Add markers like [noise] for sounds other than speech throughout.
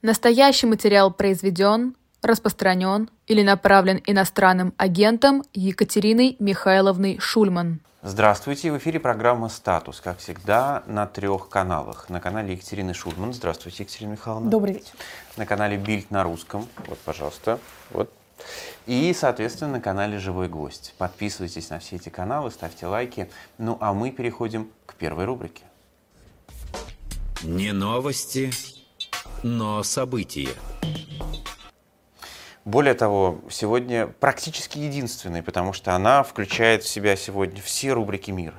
Настоящий материал произведен, распространен или направлен иностранным агентом Екатериной Михайловной Шульман. Здравствуйте, в эфире программа «Статус», как всегда, на трех каналах. На канале Екатерины Шульман. Здравствуйте, Екатерина Михайловна. Добрый вечер. На канале Бильд на русском. Вот, пожалуйста. Вот. И, соответственно, на канале «Живой гвоздь». Подписывайтесь на все эти каналы, ставьте лайки. Ну, а мы переходим к первой рубрике. Не новости, но события. Более того, сегодня практически единственный, потому что она включает в себя сегодня все рубрики мира.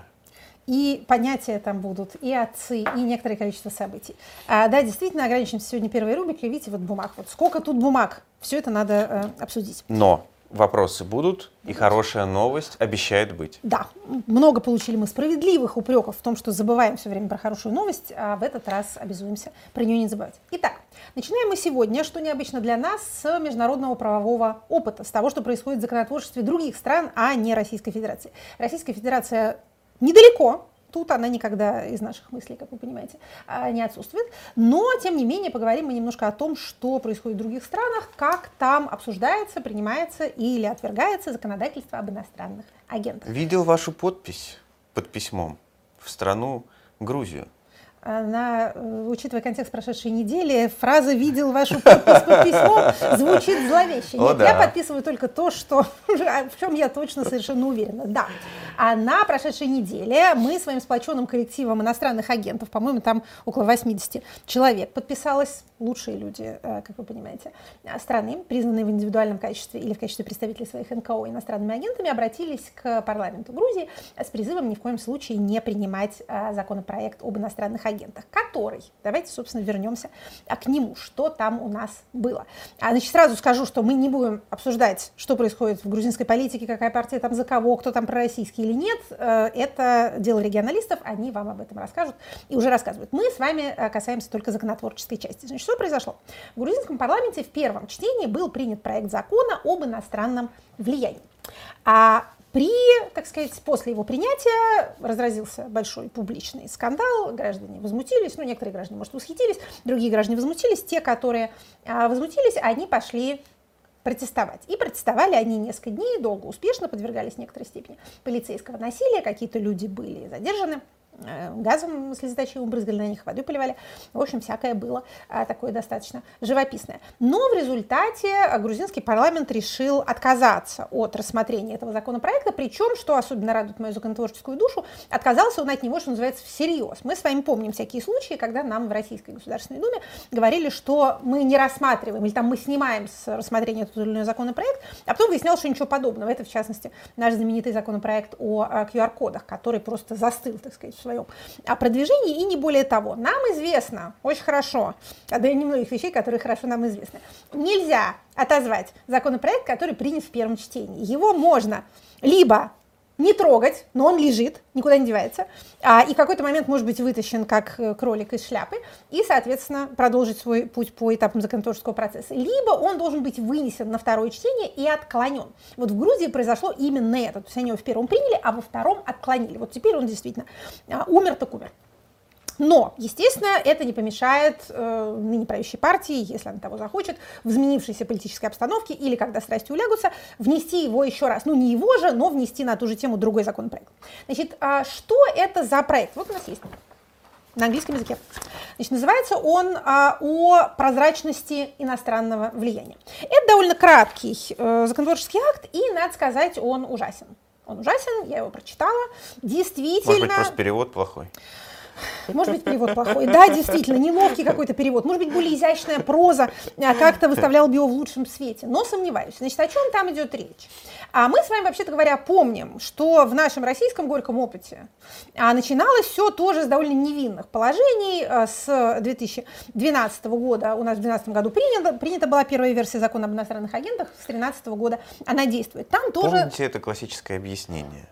И понятия там будут, и отцы, и некоторое количество событий. А, да, действительно, ограничимся сегодня первой рубрикой. Видите, вот бумаг. Вот сколько тут бумаг? Все это надо э, обсудить. Но вопросы будут, и хорошая новость обещает быть. Да, много получили мы справедливых упреков в том, что забываем все время про хорошую новость, а в этот раз обязуемся про нее не забывать. Итак, начинаем мы сегодня, что необычно для нас, с международного правового опыта, с того, что происходит в законотворчестве других стран, а не Российской Федерации. Российская Федерация недалеко Тут она никогда из наших мыслей, как вы понимаете, а, не отсутствует. Но, тем не менее, поговорим мы немножко о том, что происходит в других странах, как там обсуждается, принимается или отвергается законодательство об иностранных агентах. Видел вашу подпись под письмом в страну Грузию она, э, учитывая контекст прошедшей недели, фраза «видел вашу подпись под письмом» звучит зловеще. Нет, О, да. я подписываю только то, что, [laughs] в чем я точно совершенно уверена. Да, а на прошедшей неделе мы своим сплоченным коллективом иностранных агентов, по-моему, там около 80 человек подписалось, лучшие люди, э, как вы понимаете, страны, признанные в индивидуальном качестве или в качестве представителей своих НКО иностранными агентами, обратились к парламенту Грузии с призывом ни в коем случае не принимать э, законопроект об иностранных агентах, который, давайте, собственно, вернемся а, к нему, что там у нас было. А, значит, сразу скажу, что мы не будем обсуждать, что происходит в грузинской политике, какая партия там за кого, кто там пророссийский или нет. Э, это дело регионалистов, они вам об этом расскажут и уже рассказывают. Мы с вами э, касаемся только законотворческой части. Значит, что произошло? В грузинском парламенте в первом чтении был принят проект закона об иностранном влиянии. А при, так сказать, после его принятия разразился большой публичный скандал, граждане возмутились, ну, некоторые граждане, может, восхитились, другие граждане возмутились, те, которые а, возмутились, они пошли протестовать. И протестовали они несколько дней, долго, успешно, подвергались некоторой степени полицейского насилия, какие-то люди были задержаны. Э, газом слезоточивым брызгали на них, водой поливали. В общем, всякое было а, такое достаточно живописное. Но в результате грузинский парламент решил отказаться от рассмотрения этого законопроекта, причем, что особенно радует мою законотворческую душу, отказался он от него, что называется, всерьез. Мы с вами помним всякие случаи, когда нам в Российской Государственной Думе говорили, что мы не рассматриваем, или там мы снимаем с рассмотрения этот или иной законопроект, а потом выяснялось, что ничего подобного. Это, в частности, наш знаменитый законопроект о QR-кодах, который просто застыл, так сказать, своем о продвижении и не более того. Нам известно очень хорошо, а да и немногих вещей, которые хорошо нам известны. Нельзя отозвать законопроект, который принят в первом чтении. Его можно либо не трогать, но он лежит, никуда не девается, а, и в какой-то момент может быть вытащен как э, кролик из шляпы, и, соответственно, продолжить свой путь по этапам законотворческого процесса. Либо он должен быть вынесен на второе чтение и отклонен. Вот в Грузии произошло именно это. То есть они его в первом приняли, а во втором отклонили. Вот теперь он действительно а, умер так умер. Но, естественно, это не помешает э, ныне правящей партии, если она того захочет, в изменившейся политической обстановке или когда страсти улягутся, внести его еще раз. Ну, не его же, но внести на ту же тему другой законопроект. Значит, а что это за проект? Вот у нас есть на английском языке. Значит, называется он а, о прозрачности иностранного влияния. Это довольно краткий э, законотворческий акт, и, надо сказать, он ужасен. Он ужасен, я его прочитала. Действительно... Может быть, просто перевод плохой? Может быть, перевод плохой. Да, действительно, неловкий какой-то перевод. Может быть, более изящная проза а, как-то выставлял его в лучшем свете. Но сомневаюсь. Значит, о чем там идет речь? А мы с вами, вообще-то говоря, помним, что в нашем российском горьком опыте а, начиналось все тоже с довольно невинных положений. А, с 2012 года, у нас в 2012 году принята, принята была первая версия закона об иностранных агентах, с 2013 года она действует. Там тоже... Помните это классическое объяснение?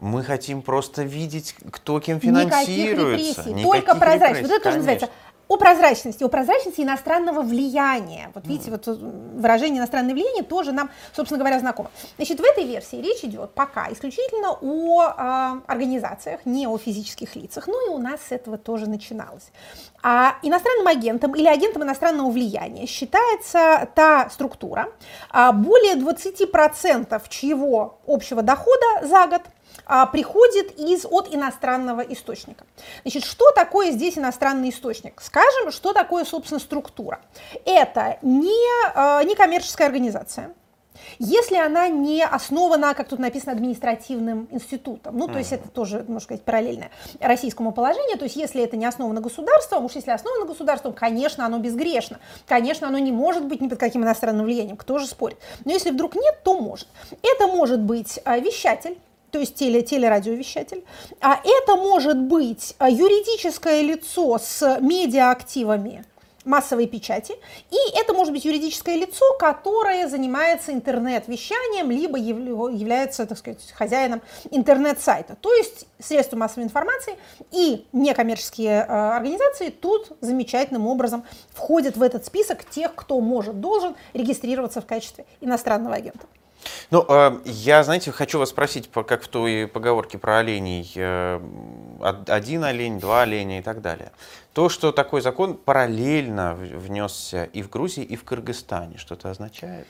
Мы хотим просто видеть, кто кем финансируется. Никаких репрессий, Никаких только прозрачность. Вот это тоже называется о прозрачности, о прозрачности иностранного влияния. Вот видите, вот выражение иностранное влияние тоже нам, собственно говоря, знакомо. Значит, в этой версии речь идет пока исключительно о э, организациях, не о физических лицах. Ну и у нас с этого тоже начиналось. А иностранным агентом или агентом иностранного влияния считается та структура, а более 20% чьего общего дохода за год а, приходит из, от иностранного источника. Значит, что такое здесь иностранный источник? Скажем, что такое, собственно, структура. Это не, а, не коммерческая организация, если она не основана, как тут написано, административным институтом, ну, то есть это тоже, можно сказать, параллельное российскому положению, то есть если это не основано государством, уж если основано государством, конечно, оно безгрешно, конечно, оно не может быть ни под каким иностранным влиянием, кто же спорит. Но если вдруг нет, то может. Это может быть а, вещатель, то есть теле, телерадиовещатель. А это может быть а, юридическое лицо с медиаактивами массовой печати, и это может быть юридическое лицо, которое занимается интернет-вещанием, либо является, так сказать, хозяином интернет-сайта. То есть средства массовой информации и некоммерческие э, организации тут замечательным образом входят в этот список тех, кто может, должен регистрироваться в качестве иностранного агента. Ну, э, я, знаете, хочу вас спросить, как в той поговорке про оленей, э, один олень, два оленя и так далее. То, что такой закон параллельно внесся и в Грузии, и в Кыргызстане, что-то означает?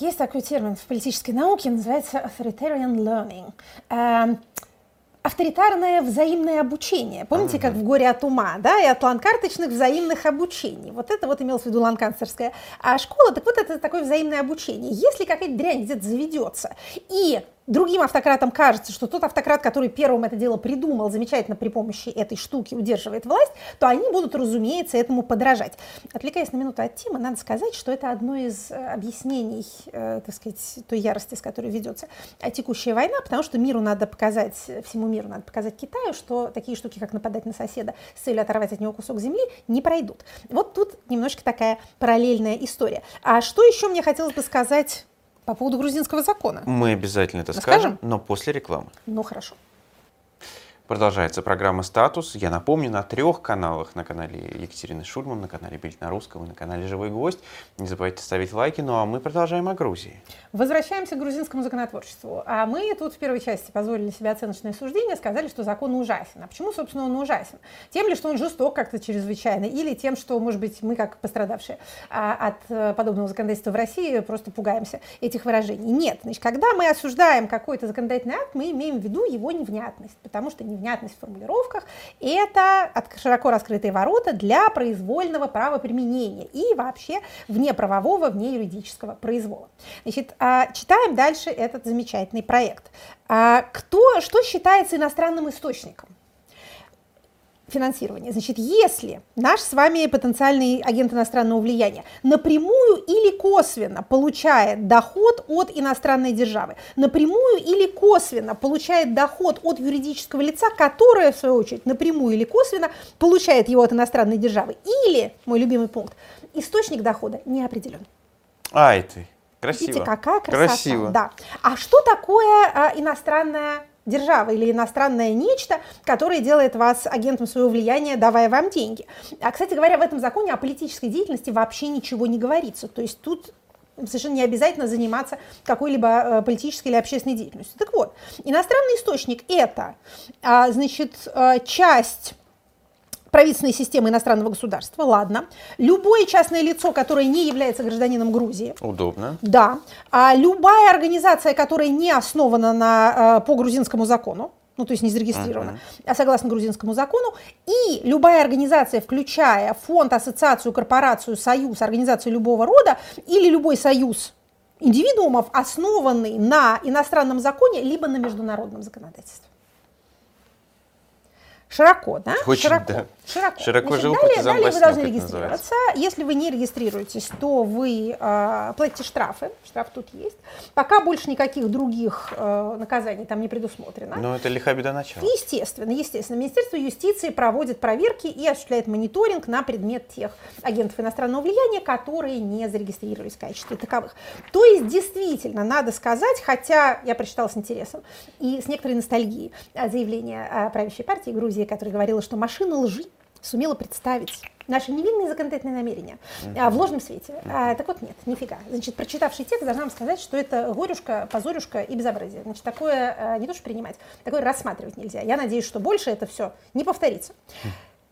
Есть такой термин в политической науке, называется authoritarian learning. Авторитарное взаимное обучение. Помните, как в «Горе от ума», да, и от ланкарточных взаимных обучений. Вот это вот имелось в виду ланканцерская а школа, так вот это такое взаимное обучение. Если какая-то дрянь где-то заведется, и другим автократам кажется, что тот автократ, который первым это дело придумал, замечательно при помощи этой штуки удерживает власть, то они будут, разумеется, этому подражать. Отвлекаясь на минуту от Тима, надо сказать, что это одно из э, объяснений, э, так сказать, той ярости, с которой ведется текущая война, потому что миру надо показать, всему миру надо показать Китаю, что такие штуки, как нападать на соседа с целью оторвать от него кусок земли, не пройдут. Вот тут немножко такая параллельная история. А что еще мне хотелось бы сказать по поводу грузинского закона. Мы обязательно это скажем, но после рекламы. Ну хорошо. Продолжается программа «Статус». Я напомню, на трех каналах. На канале Екатерины Шульман, на канале Бильд на русском и на канале «Живой гвоздь». Не забывайте ставить лайки. Ну а мы продолжаем о Грузии. Возвращаемся к грузинскому законотворчеству. А мы тут в первой части позволили себе оценочное суждение, сказали, что закон ужасен. А почему, собственно, он ужасен? Тем ли, что он жесток как-то чрезвычайно, или тем, что, может быть, мы, как пострадавшие а, от э, подобного законодательства в России, просто пугаемся этих выражений. Нет. Значит, когда мы осуждаем какой-то законодательный акт, мы имеем в виду его невнятность, потому что невнятность в формулировках – это широко раскрытые ворота для произвольного правоприменения и вообще вне правового, вне юридического произвола. Значит, а, читаем дальше этот замечательный проект. А, кто, что считается иностранным источником? Финансирования. Значит, если наш с вами потенциальный агент иностранного влияния напрямую или косвенно получает доход от иностранной державы, напрямую или косвенно получает доход от юридического лица, которое, в свою очередь, напрямую или косвенно получает его от иностранной державы, или, мой любимый пункт, источник дохода не определен. Ай ты, красиво. Видите, какая красота. Красиво. Да. А что такое а, иностранная держава или иностранное нечто, которое делает вас агентом своего влияния, давая вам деньги. А, кстати говоря, в этом законе о политической деятельности вообще ничего не говорится. То есть тут совершенно не обязательно заниматься какой-либо э, политической или общественной деятельностью. Так вот, иностранный источник – это, а, значит, э, часть правительственной системы иностранного государства, ладно. Любое частное лицо, которое не является гражданином Грузии. Удобно. Да. А любая организация, которая не основана на, э, по грузинскому закону, ну, то есть не зарегистрирована, uh-huh. а согласно грузинскому закону, и любая организация, включая фонд, ассоциацию, корпорацию, союз, организацию любого рода или любой союз индивидуумов, основанный на иностранном законе либо на международном законодательстве. Широко, да? Очень, широко. Да. Широко. Широко Значит, жил далее, далее вы должны регистрироваться. Если вы не регистрируетесь, то вы э, платите штрафы. Штраф тут есть. Пока больше никаких других э, наказаний там не предусмотрено. Но это лиха беда начала. Естественно, естественно. Министерство юстиции проводит проверки и осуществляет мониторинг на предмет тех агентов иностранного влияния, которые не зарегистрировались в качестве таковых. То есть, действительно, надо сказать, хотя я прочитала с интересом и с некоторой ностальгией заявление правящей партии Грузии, которая говорила, что машина лжи сумела представить наши невинные законодательные намерения а, в ложном свете. А, так вот, нет, нифига. Значит, прочитавший текст должна вам сказать, что это горюшка, позорюшка и безобразие. Значит, такое а, не то что принимать, такое рассматривать нельзя. Я надеюсь, что больше это все не повторится.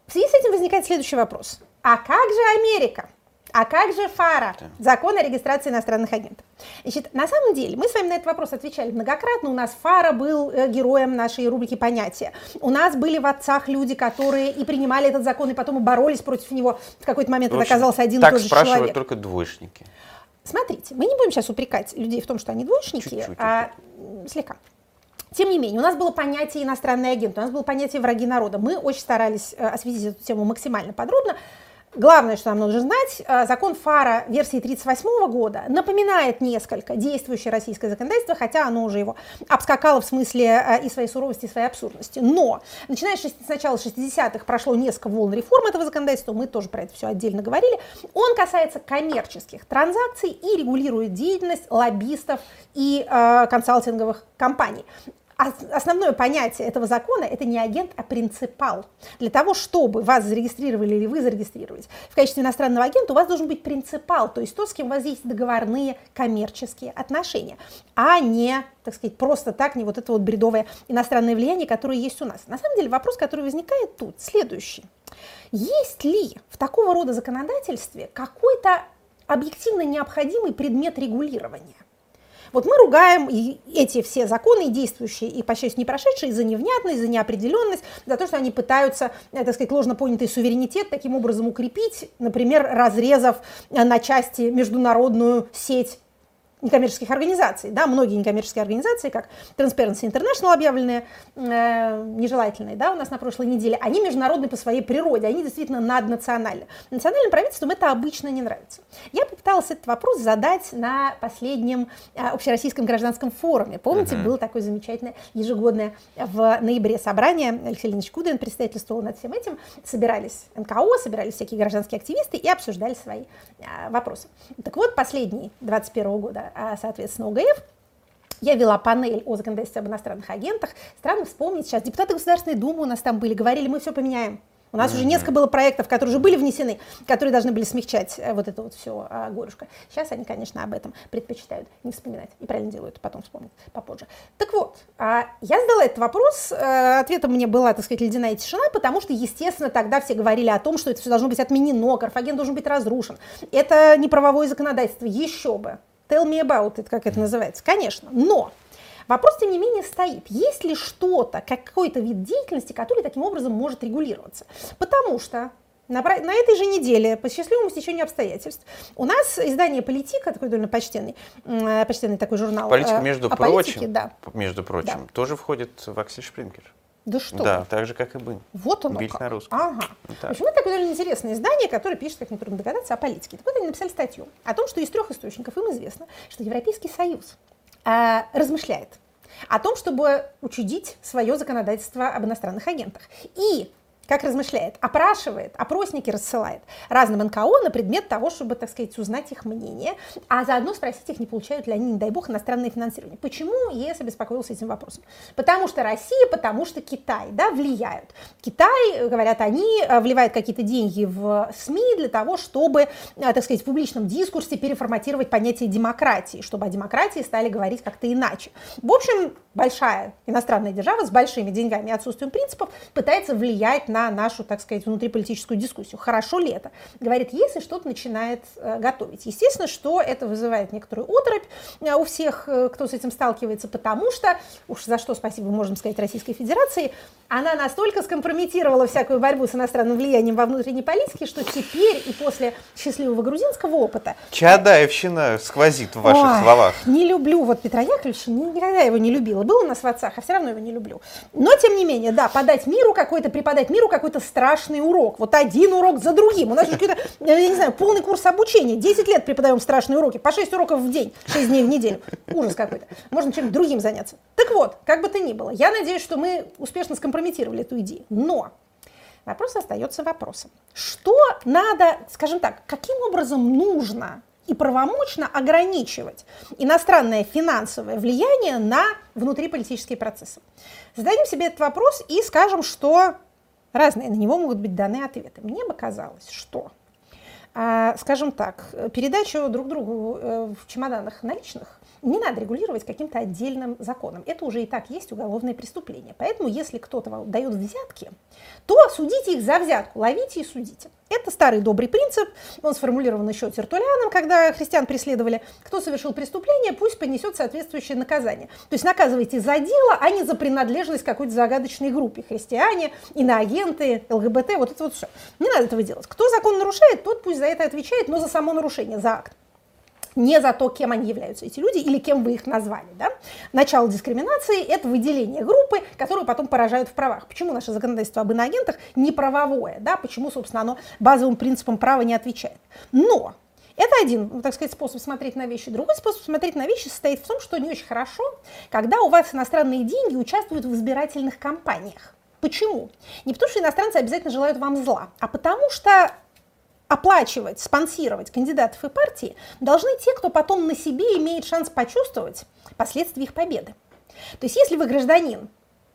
В связи с этим возникает следующий вопрос. А как же Америка? А как же ФАРА, закон о регистрации иностранных агентов? Значит, на самом деле, мы с вами на этот вопрос отвечали многократно. У нас ФАРА был э, героем нашей рубрики «Понятия». У нас были в отцах люди, которые и принимали этот закон, и потом и боролись против него. В какой-то момент это оказался один и тот же человек. Так спрашивают только двоечники. Смотрите, мы не будем сейчас упрекать людей в том, что они двоечники, Чуть-чуть, а слегка. Тем не менее, у нас было понятие иностранный агент, у нас было понятие враги народа. Мы очень старались э, осветить эту тему максимально подробно. Главное, что нам нужно знать, э, закон ФАРа версии 1938 года напоминает несколько действующее российское законодательство, хотя оно уже его обскакало в смысле э, и своей суровости, и своей абсурдности. Но, начиная с начала 60-х, прошло несколько волн реформ этого законодательства, мы тоже про это все отдельно говорили. Он касается коммерческих транзакций и регулирует деятельность лоббистов и э, консалтинговых компаний основное понятие этого закона – это не агент, а принципал. Для того, чтобы вас зарегистрировали или вы зарегистрировались в качестве иностранного агента, у вас должен быть принципал, то есть то, с кем у вас есть договорные коммерческие отношения, а не, так сказать, просто так, не вот это вот бредовое иностранное влияние, которое есть у нас. На самом деле вопрос, который возникает тут, следующий. Есть ли в такого рода законодательстве какой-то объективно необходимый предмет регулирования? Вот мы ругаем эти все законы, действующие и, по счастью, не прошедшие, за невнятность, за неопределенность, за то, что они пытаются, э, так сказать, ложно понятый суверенитет таким образом укрепить, например, разрезав э, на части международную сеть некоммерческих организаций. Да, многие некоммерческие организации, как Transparency International, объявленные э, нежелательные да, у нас на прошлой неделе, они международные по своей природе, они действительно наднациональны. Национальным правительствам это обычно не нравится. Я попыталась этот вопрос задать на последнем э, общероссийском гражданском форуме. Помните, uh-huh. было такое замечательное ежегодное в ноябре собрание, Алексей Леонидович Кудрин председательствовал над всем этим, собирались НКО, собирались всякие гражданские активисты и обсуждали свои э, вопросы. Так вот, последний 21 года соответственно, ОГФ, я вела панель о законодательстве об иностранных агентах. Странно вспомнить сейчас. Депутаты Государственной Думы у нас там были, говорили, мы все поменяем. У нас mm-hmm. уже несколько было проектов, которые уже были внесены, которые должны были смягчать э, вот это вот все а, горюшка. Сейчас они, конечно, об этом предпочитают не вспоминать. И правильно делают, потом вспомнят попозже. Так вот, а, я задала этот вопрос, а, ответом мне была, так сказать, ледяная тишина, потому что, естественно, тогда все говорили о том, что это все должно быть отменено, Карфаген должен быть разрушен. Это не правовое законодательство, еще бы. Tell me about it, как это называется. Конечно, но Вопрос, тем не менее, стоит. Есть ли что-то, какой-то вид деятельности, который таким образом может регулироваться? Потому что на, на этой же неделе, по счастливому стечению обстоятельств, у нас издание «Политика», такой довольно почтенный, почтенный такой журнал. «Политика», э, между прочим, политике, да. между прочим, да. тоже входит в Аксель Шпрингер. Да что? Да, так же, как и «Бын». Вот оно Бильд как. на русском. Ага. Так. В общем, это такое довольно интересное издание, которое пишет, как нетрудно догадаться, о политике. Так вот, они написали статью о том, что из трех источников им известно, что Европейский Союз э, размышляет о том, чтобы учудить свое законодательство об иностранных агентах. И как размышляет, опрашивает, опросники рассылает разным НКО на предмет того, чтобы, так сказать, узнать их мнение, а заодно спросить их, не получают ли они, не дай бог, иностранное финансирование. Почему ЕС обеспокоился этим вопросом? Потому что Россия, потому что Китай, да, влияют. Китай, говорят они, э, вливает какие-то деньги в СМИ для того, чтобы, э, так сказать, в публичном дискурсе переформатировать понятие демократии, чтобы о демократии стали говорить как-то иначе. В общем, большая иностранная держава с большими деньгами и отсутствием принципов пытается влиять на нашу, так сказать, внутриполитическую дискуссию. Хорошо ли это? Говорит, если что-то начинает э, готовить. Естественно, что это вызывает некоторую оторопь э, у всех, э, кто с этим сталкивается, потому что, уж за что спасибо, можем сказать, Российской Федерации, она настолько скомпрометировала всякую борьбу с иностранным влиянием во внутренней политике, что теперь и после счастливого грузинского опыта... Чадаевщина сквозит в ваших Ой, словах. Не люблю вот Петра Яковлевича, никогда его не любила. Был у нас в отцах, а все равно его не люблю. Но, тем не менее, да, подать миру какой-то, преподать миру какой-то страшный урок. Вот один урок за другим. У нас какой-то, я не знаю, полный курс обучения. 10 лет преподаем страшные уроки. По 6 уроков в день, 6 дней в неделю. Ужас какой-то. Можно чем-то другим заняться. Так вот, как бы то ни было, я надеюсь, что мы успешно скомпрометировали эту идею. Но вопрос остается вопросом. Что надо, скажем так, каким образом нужно и правомочно ограничивать иностранное финансовое влияние на внутриполитические процессы. Зададим себе этот вопрос и скажем, что разные, на него могут быть даны ответы. Мне бы казалось, что, а, скажем так, передачу друг другу э, в чемоданах наличных не надо регулировать каким-то отдельным законом. Это уже и так есть уголовное преступление. Поэтому, если кто-то дает взятки, то судите их за взятку, ловите и судите. Это старый добрый принцип, он сформулирован еще Тертулианом, когда христиан преследовали. Кто совершил преступление, пусть понесет соответствующее наказание. То есть наказывайте за дело, а не за принадлежность какой-то загадочной группе. Христиане, иноагенты, ЛГБТ, вот это вот все. Не надо этого делать. Кто закон нарушает, тот пусть за это отвечает, но за само нарушение, за акт не за то, кем они являются, эти люди, или кем вы их назвали. Да? Начало дискриминации – это выделение группы, которую потом поражают в правах. Почему наше законодательство об иноагентах не правовое? Да? Почему, собственно, оно базовым принципам права не отвечает? Но это один, так сказать, способ смотреть на вещи. Другой способ смотреть на вещи состоит в том, что не очень хорошо, когда у вас иностранные деньги участвуют в избирательных кампаниях. Почему? Не потому, что иностранцы обязательно желают вам зла, а потому что оплачивать, спонсировать кандидатов и партии должны те, кто потом на себе имеет шанс почувствовать последствия их победы. То есть если вы гражданин,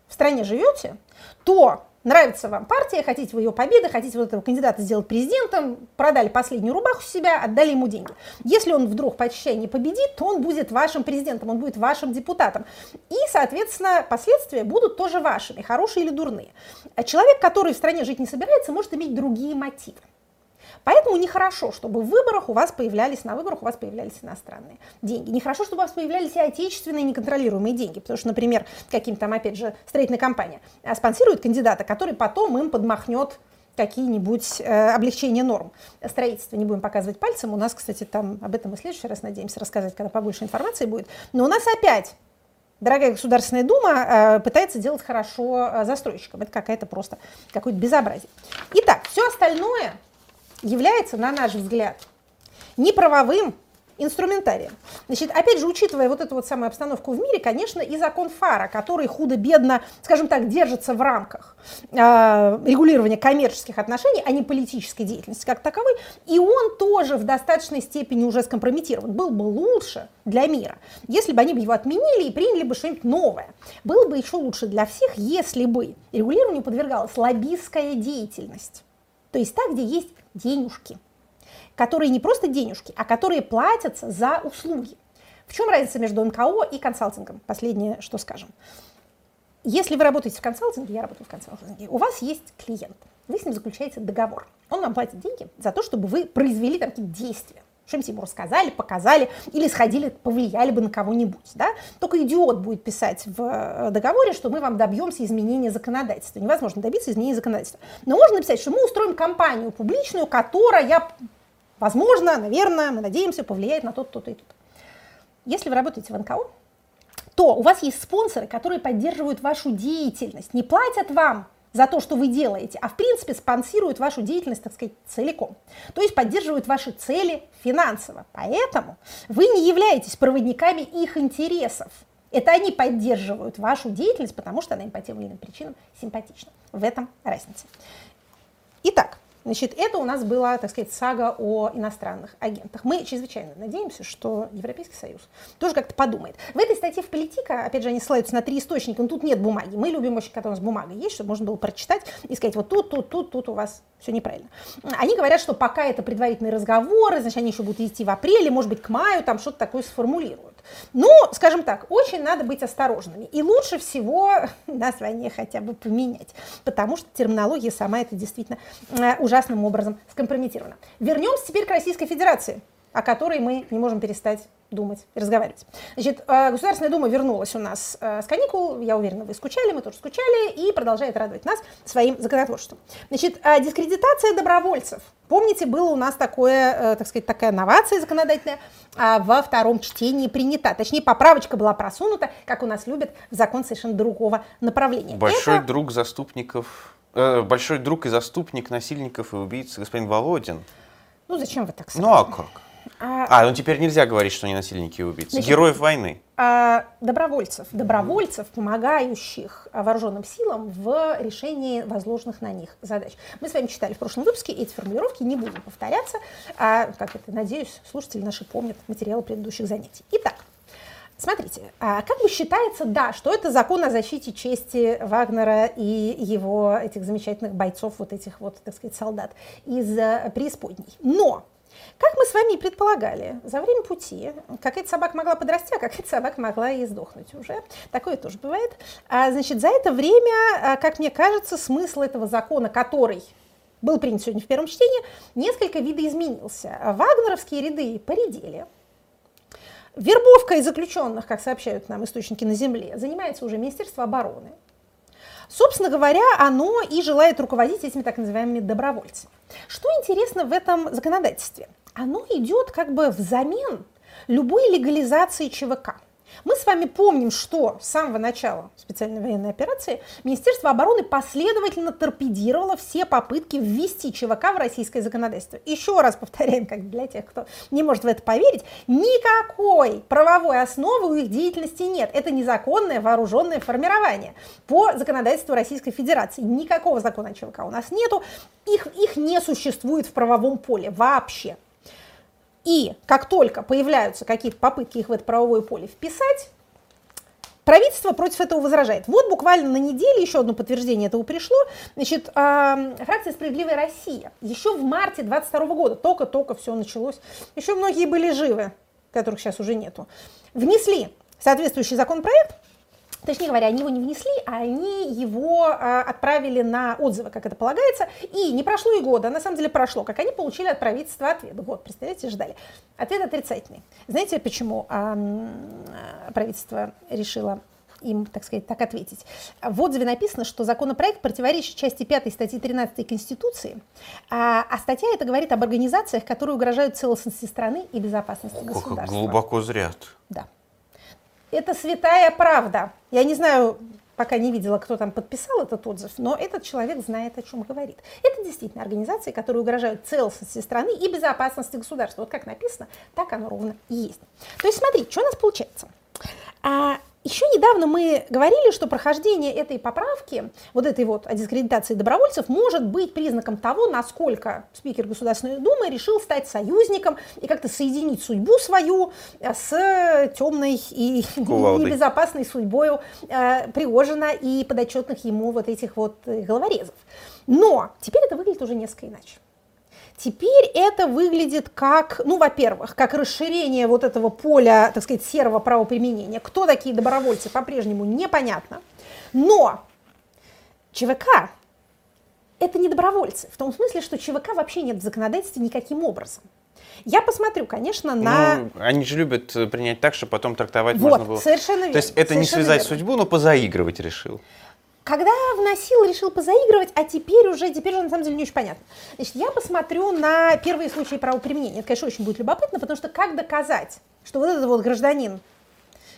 в стране живете, то нравится вам партия, хотите вы ее победы, хотите вот этого кандидата сделать президентом, продали последнюю рубаху себя, отдали ему деньги. Если он вдруг по ощущению победит, то он будет вашим президентом, он будет вашим депутатом. И, соответственно, последствия будут тоже вашими, хорошие или дурные. А человек, который в стране жить не собирается, может иметь другие мотивы. Поэтому нехорошо, чтобы в выборах у вас появлялись, на выборах у вас появлялись иностранные деньги. Нехорошо, чтобы у вас появлялись и отечественные неконтролируемые деньги, потому что, например, каким-то там, опять же, строительная компания а, спонсирует кандидата, который потом им подмахнет какие-нибудь э, облегчения норм строительства. Не будем показывать пальцем. У нас, кстати, там об этом мы в следующий раз надеемся рассказать, когда побольше информации будет. Но у нас опять дорогая Государственная Дума э, пытается делать хорошо э, застройщикам. Это какая-то просто какое-то безобразие. Итак, все остальное является, на наш взгляд, неправовым инструментарием. Значит, опять же, учитывая вот эту вот самую обстановку в мире, конечно, и закон ФАРа, который худо-бедно, скажем так, держится в рамках э, регулирования коммерческих отношений, а не политической деятельности как таковой, и он тоже в достаточной степени уже скомпрометирован. Был бы лучше для мира, если бы они бы его отменили и приняли бы что-нибудь новое. Было бы еще лучше для всех, если бы регулированию подвергалась лоббистская деятельность. То есть та, где есть денежки, которые не просто денежки, а которые платятся за услуги. В чем разница между НКО и консалтингом? Последнее, что скажем. Если вы работаете в консалтинге, я работаю в консалтинге, у вас есть клиент, вы с ним заключаете договор. Он вам платит деньги за то, чтобы вы произвели такие действия что-нибудь ему рассказали, показали или сходили, повлияли бы на кого-нибудь. Да? Только идиот будет писать в э, договоре, что мы вам добьемся изменения законодательства. Невозможно добиться изменения законодательства. Но можно написать, что мы устроим кампанию публичную, которая, возможно, наверное, мы надеемся, повлияет на то-то, то-то и то-то. Если вы работаете в НКО, то у вас есть спонсоры, которые поддерживают вашу деятельность, не платят вам за то, что вы делаете, а в принципе спонсируют вашу деятельность, так сказать, целиком. То есть поддерживают ваши цели финансово. Поэтому вы не являетесь проводниками их интересов. Это они поддерживают вашу деятельность, потому что она им по тем или иным причинам симпатична. В этом разница. Итак, Значит, это у нас была, так сказать, сага о иностранных агентах. Мы чрезвычайно надеемся, что Европейский Союз тоже как-то подумает. В этой статье в «Политика», опять же, они ссылаются на три источника, но тут нет бумаги. Мы любим очень, когда у нас бумага есть, чтобы можно было прочитать и сказать, вот тут, тут, тут, тут у вас все неправильно. Они говорят, что пока это предварительные разговоры, значит, они еще будут идти в апреле, может быть, к маю, там что-то такое сформулируют. Ну, скажем так, очень надо быть осторожными. И лучше всего [laughs] название хотя бы поменять, потому что терминология сама это действительно э, ужасным образом скомпрометирована. Вернемся теперь к Российской Федерации о которой мы не можем перестать думать и разговаривать. Значит, э, Государственная Дума вернулась у нас э, с каникул, я уверена, вы скучали, мы тоже скучали, и продолжает радовать нас своим законотворчеством. Значит, э, дискредитация добровольцев. Помните, было у нас такое, так сказать, такая новация законодательная а, во втором чтении принята. Точнее, поправочка была просунута, как у нас любят, в закон совершенно другого направления. Большой Это... друг заступников, э, большой друг и заступник насильников и убийц господин Володин. Ну, зачем вы так сказали? Ну, а как? А, а, ну теперь нельзя говорить, что они насильники и убийцы. Значит, Героев войны. А, добровольцев, добровольцев, помогающих вооруженным силам в решении возложенных на них задач. Мы с вами читали в прошлом выпуске эти формулировки, не будем повторяться. А, как это, надеюсь, слушатели наши помнят материалы предыдущих занятий. Итак, Смотрите, а как бы считается, да, что это закон о защите чести Вагнера и его этих замечательных бойцов, вот этих вот, так сказать, солдат из э, преисподней. Но как мы с вами и предполагали, за время пути какая-то собака могла подрасти, а какая-то собака могла и сдохнуть уже. Такое тоже бывает. А, значит, за это время, а, как мне кажется, смысл этого закона, который был принят сегодня в первом чтении, несколько видоизменился. Вагнеровские ряды поредели, Вербовкой заключенных, как сообщают нам источники на земле, занимается уже Министерство обороны. Собственно говоря, оно и желает руководить этими так называемыми добровольцами. Что интересно в этом законодательстве? Оно идет как бы взамен любой легализации ЧВК. Мы с вами помним, что с самого начала специальной военной операции Министерство обороны последовательно торпедировало все попытки ввести ЧВК в российское законодательство. Еще раз повторяем, как для тех, кто не может в это поверить, никакой правовой основы у их деятельности нет. Это незаконное вооруженное формирование по законодательству Российской Федерации. Никакого закона о ЧВК у нас нету, их, их не существует в правовом поле вообще. И как только появляются какие-то попытки их в это правовое поле вписать, правительство против этого возражает. Вот буквально на неделе еще одно подтверждение этого пришло. Значит, фракция «Справедливая Россия» еще в марте 22 года, только-только все началось, еще многие были живы, которых сейчас уже нету, внесли соответствующий законопроект, Точнее говоря, они его не внесли, а они его а, отправили на отзывы, как это полагается. И не прошло и года, на самом деле прошло, как они получили от правительства ответ. Год, представляете, ждали. Ответ отрицательный. Знаете, почему а, правительство решило им, так сказать, так ответить. В отзыве написано, что законопроект противоречит части 5 статьи 13 Конституции, а, а статья это говорит об организациях, которые угрожают целостности страны и безопасности Ох, государства. Глубоко зрят. Да. Это святая правда. Я не знаю, пока не видела, кто там подписал этот отзыв, но этот человек знает, о чем говорит. Это действительно организации, которые угрожают целостности страны и безопасности государства. Вот как написано, так оно ровно и есть. То есть смотри, что у нас получается. А, еще недавно мы говорили, что прохождение этой поправки, вот этой вот о дискредитации добровольцев, может быть признаком того, насколько спикер Государственной Думы решил стать союзником и как-то соединить судьбу свою э, с темной и Кувалдой. небезопасной судьбой э, Пригожина и подотчетных ему вот этих вот э, головорезов. Но теперь это выглядит уже несколько иначе. Теперь это выглядит как, ну, во-первых, как расширение вот этого поля, так сказать, серого правоприменения. Кто такие добровольцы, по-прежнему непонятно. Но ЧВК это не добровольцы, в том смысле, что ЧВК вообще нет в законодательстве никаким образом. Я посмотрю, конечно, на... Ну, они же любят принять так, чтобы потом трактовать вот, можно было. совершенно верно. То есть это не связать верно. судьбу, но позаигрывать решил. Когда вносил, решил позаигрывать, а теперь уже, теперь уже на самом деле не очень понятно. Значит, я посмотрю на первые случаи правоприменения. Это, конечно, очень будет любопытно, потому что как доказать, что вот этот вот гражданин,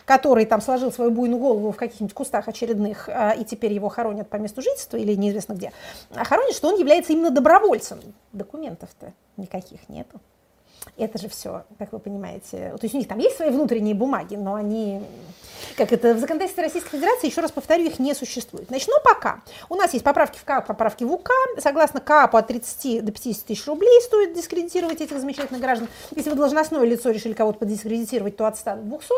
который там сложил свою буйную голову в каких-нибудь кустах очередных, а, и теперь его хоронят по месту жительства или неизвестно где, а хоронят, что он является именно добровольцем. Документов-то никаких нету. Это же все, как вы понимаете, то есть у них там есть свои внутренние бумаги, но они, как это, в законодательстве Российской Федерации, еще раз повторю, их не существует. Значит, но пока у нас есть поправки в КАП, поправки в УК, согласно КАПу от 30 до 50 тысяч рублей стоит дискредитировать этих замечательных граждан. Если вы должностное лицо решили кого-то подискредитировать, то от 100 до 200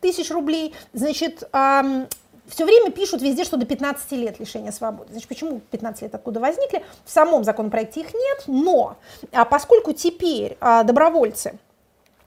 тысяч рублей. Значит, все время пишут везде, что до 15 лет лишения свободы. Значит, почему 15 лет откуда возникли? В самом законопроекте их нет, но а поскольку теперь а, добровольцы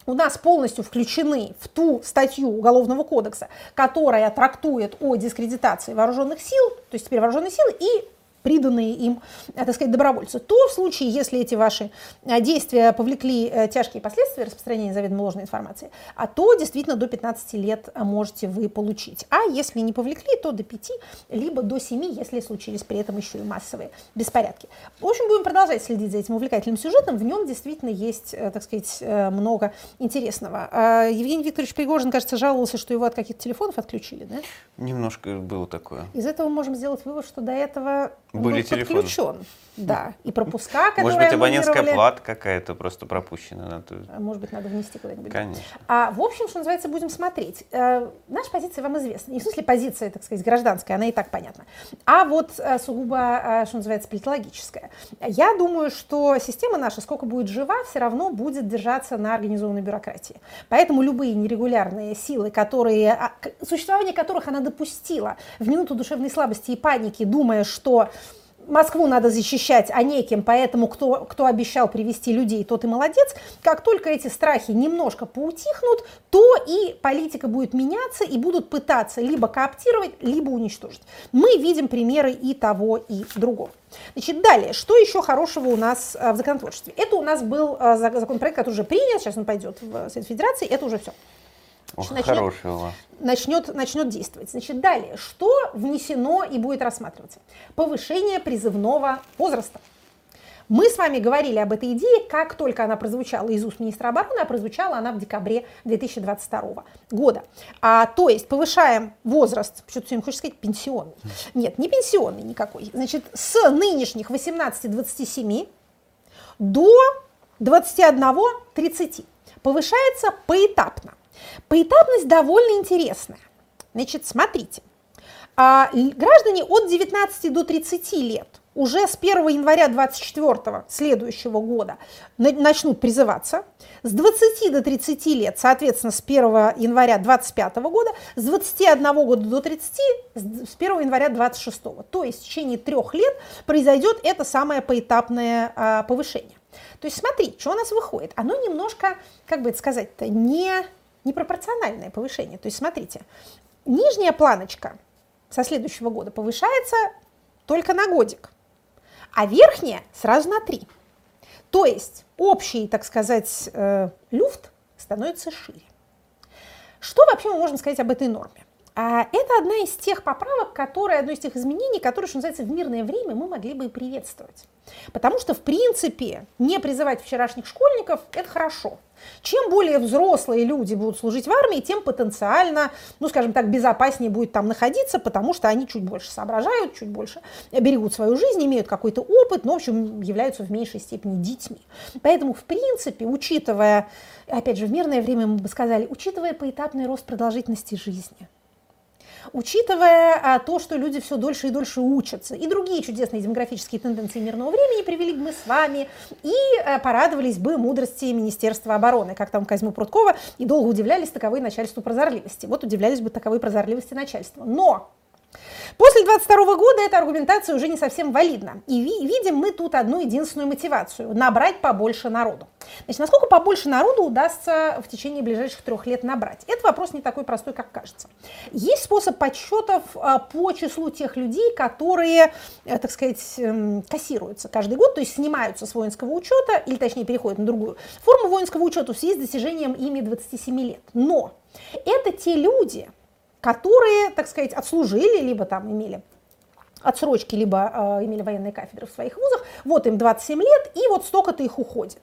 у нас полностью включены в ту статью Уголовного кодекса, которая трактует о дискредитации вооруженных сил, то есть теперь вооруженные силы и приданные им, э, так сказать, добровольцы, то в случае, если эти ваши э, действия повлекли э, тяжкие последствия распространения заведомо ложной информации, а то действительно до 15 лет можете вы получить. А если не повлекли, то до 5, либо до 7, если случились при этом еще и массовые беспорядки. В общем, будем продолжать следить за этим увлекательным сюжетом. В нем действительно есть, так сказать, много интересного. А Евгений Викторович Пригожин, кажется, жаловался, что его от каких-то телефонов отключили, да? Немножко было такое. Из этого мы можем сделать вывод, что до этого Были был подключен. Да, и пропуска, которые Может быть, абонентская плата какая-то просто пропущена. Надо... А, может быть, надо внести куда-нибудь. Конечно. А в общем, что называется, будем смотреть. Э, наша позиция вам известна. Не в смысле позиция, так сказать, гражданская, она и так понятна. А вот э, сугубо, э, что называется, политологическая. Я думаю, что система наша, сколько будет жива, все равно будет держаться на организованной бюрократии. Поэтому любые нерегулярные силы, которые, а, существование которых она допустила в минуту душевной слабости и паники, думая, что Москву надо защищать, а неким, поэтому кто, кто обещал привести людей, тот и молодец. Как только эти страхи немножко поутихнут, то и политика будет меняться, и будут пытаться либо кооптировать, либо уничтожить. Мы видим примеры и того, и другого. Значит, далее, что еще хорошего у нас э, в законотворчестве? Это у нас был э, законопроект, который уже принят, сейчас он пойдет в Совет Федерации, это уже все. Ох, начнет, хорошего. Начнет, начнет действовать. Значит, далее, что внесено и будет рассматриваться? Повышение призывного возраста. Мы с вами говорили об этой идее, как только она прозвучала из уст министра обороны, а прозвучала она в декабре 2022 года. А, то есть повышаем возраст, что-то сегодня хочешь сказать, пенсионный. Нет, не пенсионный никакой. Значит, с нынешних 18-27 до 21-30 повышается поэтапно. Поэтапность довольно интересная. Значит, смотрите. А, граждане от 19 до 30 лет уже с 1 января 24 следующего года начнут призываться. С 20 до 30 лет, соответственно, с 1 января 25 года, с 21 года до 30 с 1 января 26. То есть в течение трех лет произойдет это самое поэтапное а, повышение. То есть смотри, что у нас выходит. Оно немножко, как бы это сказать-то, не непропорциональное повышение. То есть смотрите, нижняя планочка со следующего года повышается только на годик, а верхняя сразу на три. То есть общий, так сказать, э, люфт становится шире. Что вообще мы можем сказать об этой норме? А это одна из тех поправок, которые, одно из тех изменений, которые, что называется, в мирное время мы могли бы и приветствовать. Потому что, в принципе, не призывать вчерашних школьников – это хорошо. Чем более взрослые люди будут служить в армии, тем потенциально, ну, скажем так, безопаснее будет там находиться, потому что они чуть больше соображают, чуть больше берегут свою жизнь, имеют какой-то опыт, но, в общем, являются в меньшей степени детьми. Поэтому, в принципе, учитывая, опять же, в мирное время мы бы сказали, учитывая поэтапный рост продолжительности жизни – учитывая а, то, что люди все дольше и дольше учатся, и другие чудесные демографические тенденции мирного времени привели бы мы с вами и а, порадовались бы мудрости Министерства обороны, как там Козьму Пруткова, и долго удивлялись таковой начальству прозорливости. Вот удивлялись бы таковой прозорливости начальства. Но После 22 года эта аргументация уже не совсем валидна. И ви- видим мы тут одну единственную мотивацию – набрать побольше народу. Значит, насколько побольше народу удастся в течение ближайших трех лет набрать? Это вопрос не такой простой, как кажется. Есть способ подсчетов а, по числу тех людей, которые, э, так сказать, эм, кассируются каждый год, то есть снимаются с воинского учета, или точнее переходят на другую форму воинского учета в связи с достижением ими 27 лет. Но это те люди, которые, так сказать, отслужили, либо там имели отсрочки, либо э, имели военные кафедры в своих вузах, вот им 27 лет, и вот столько-то их уходит.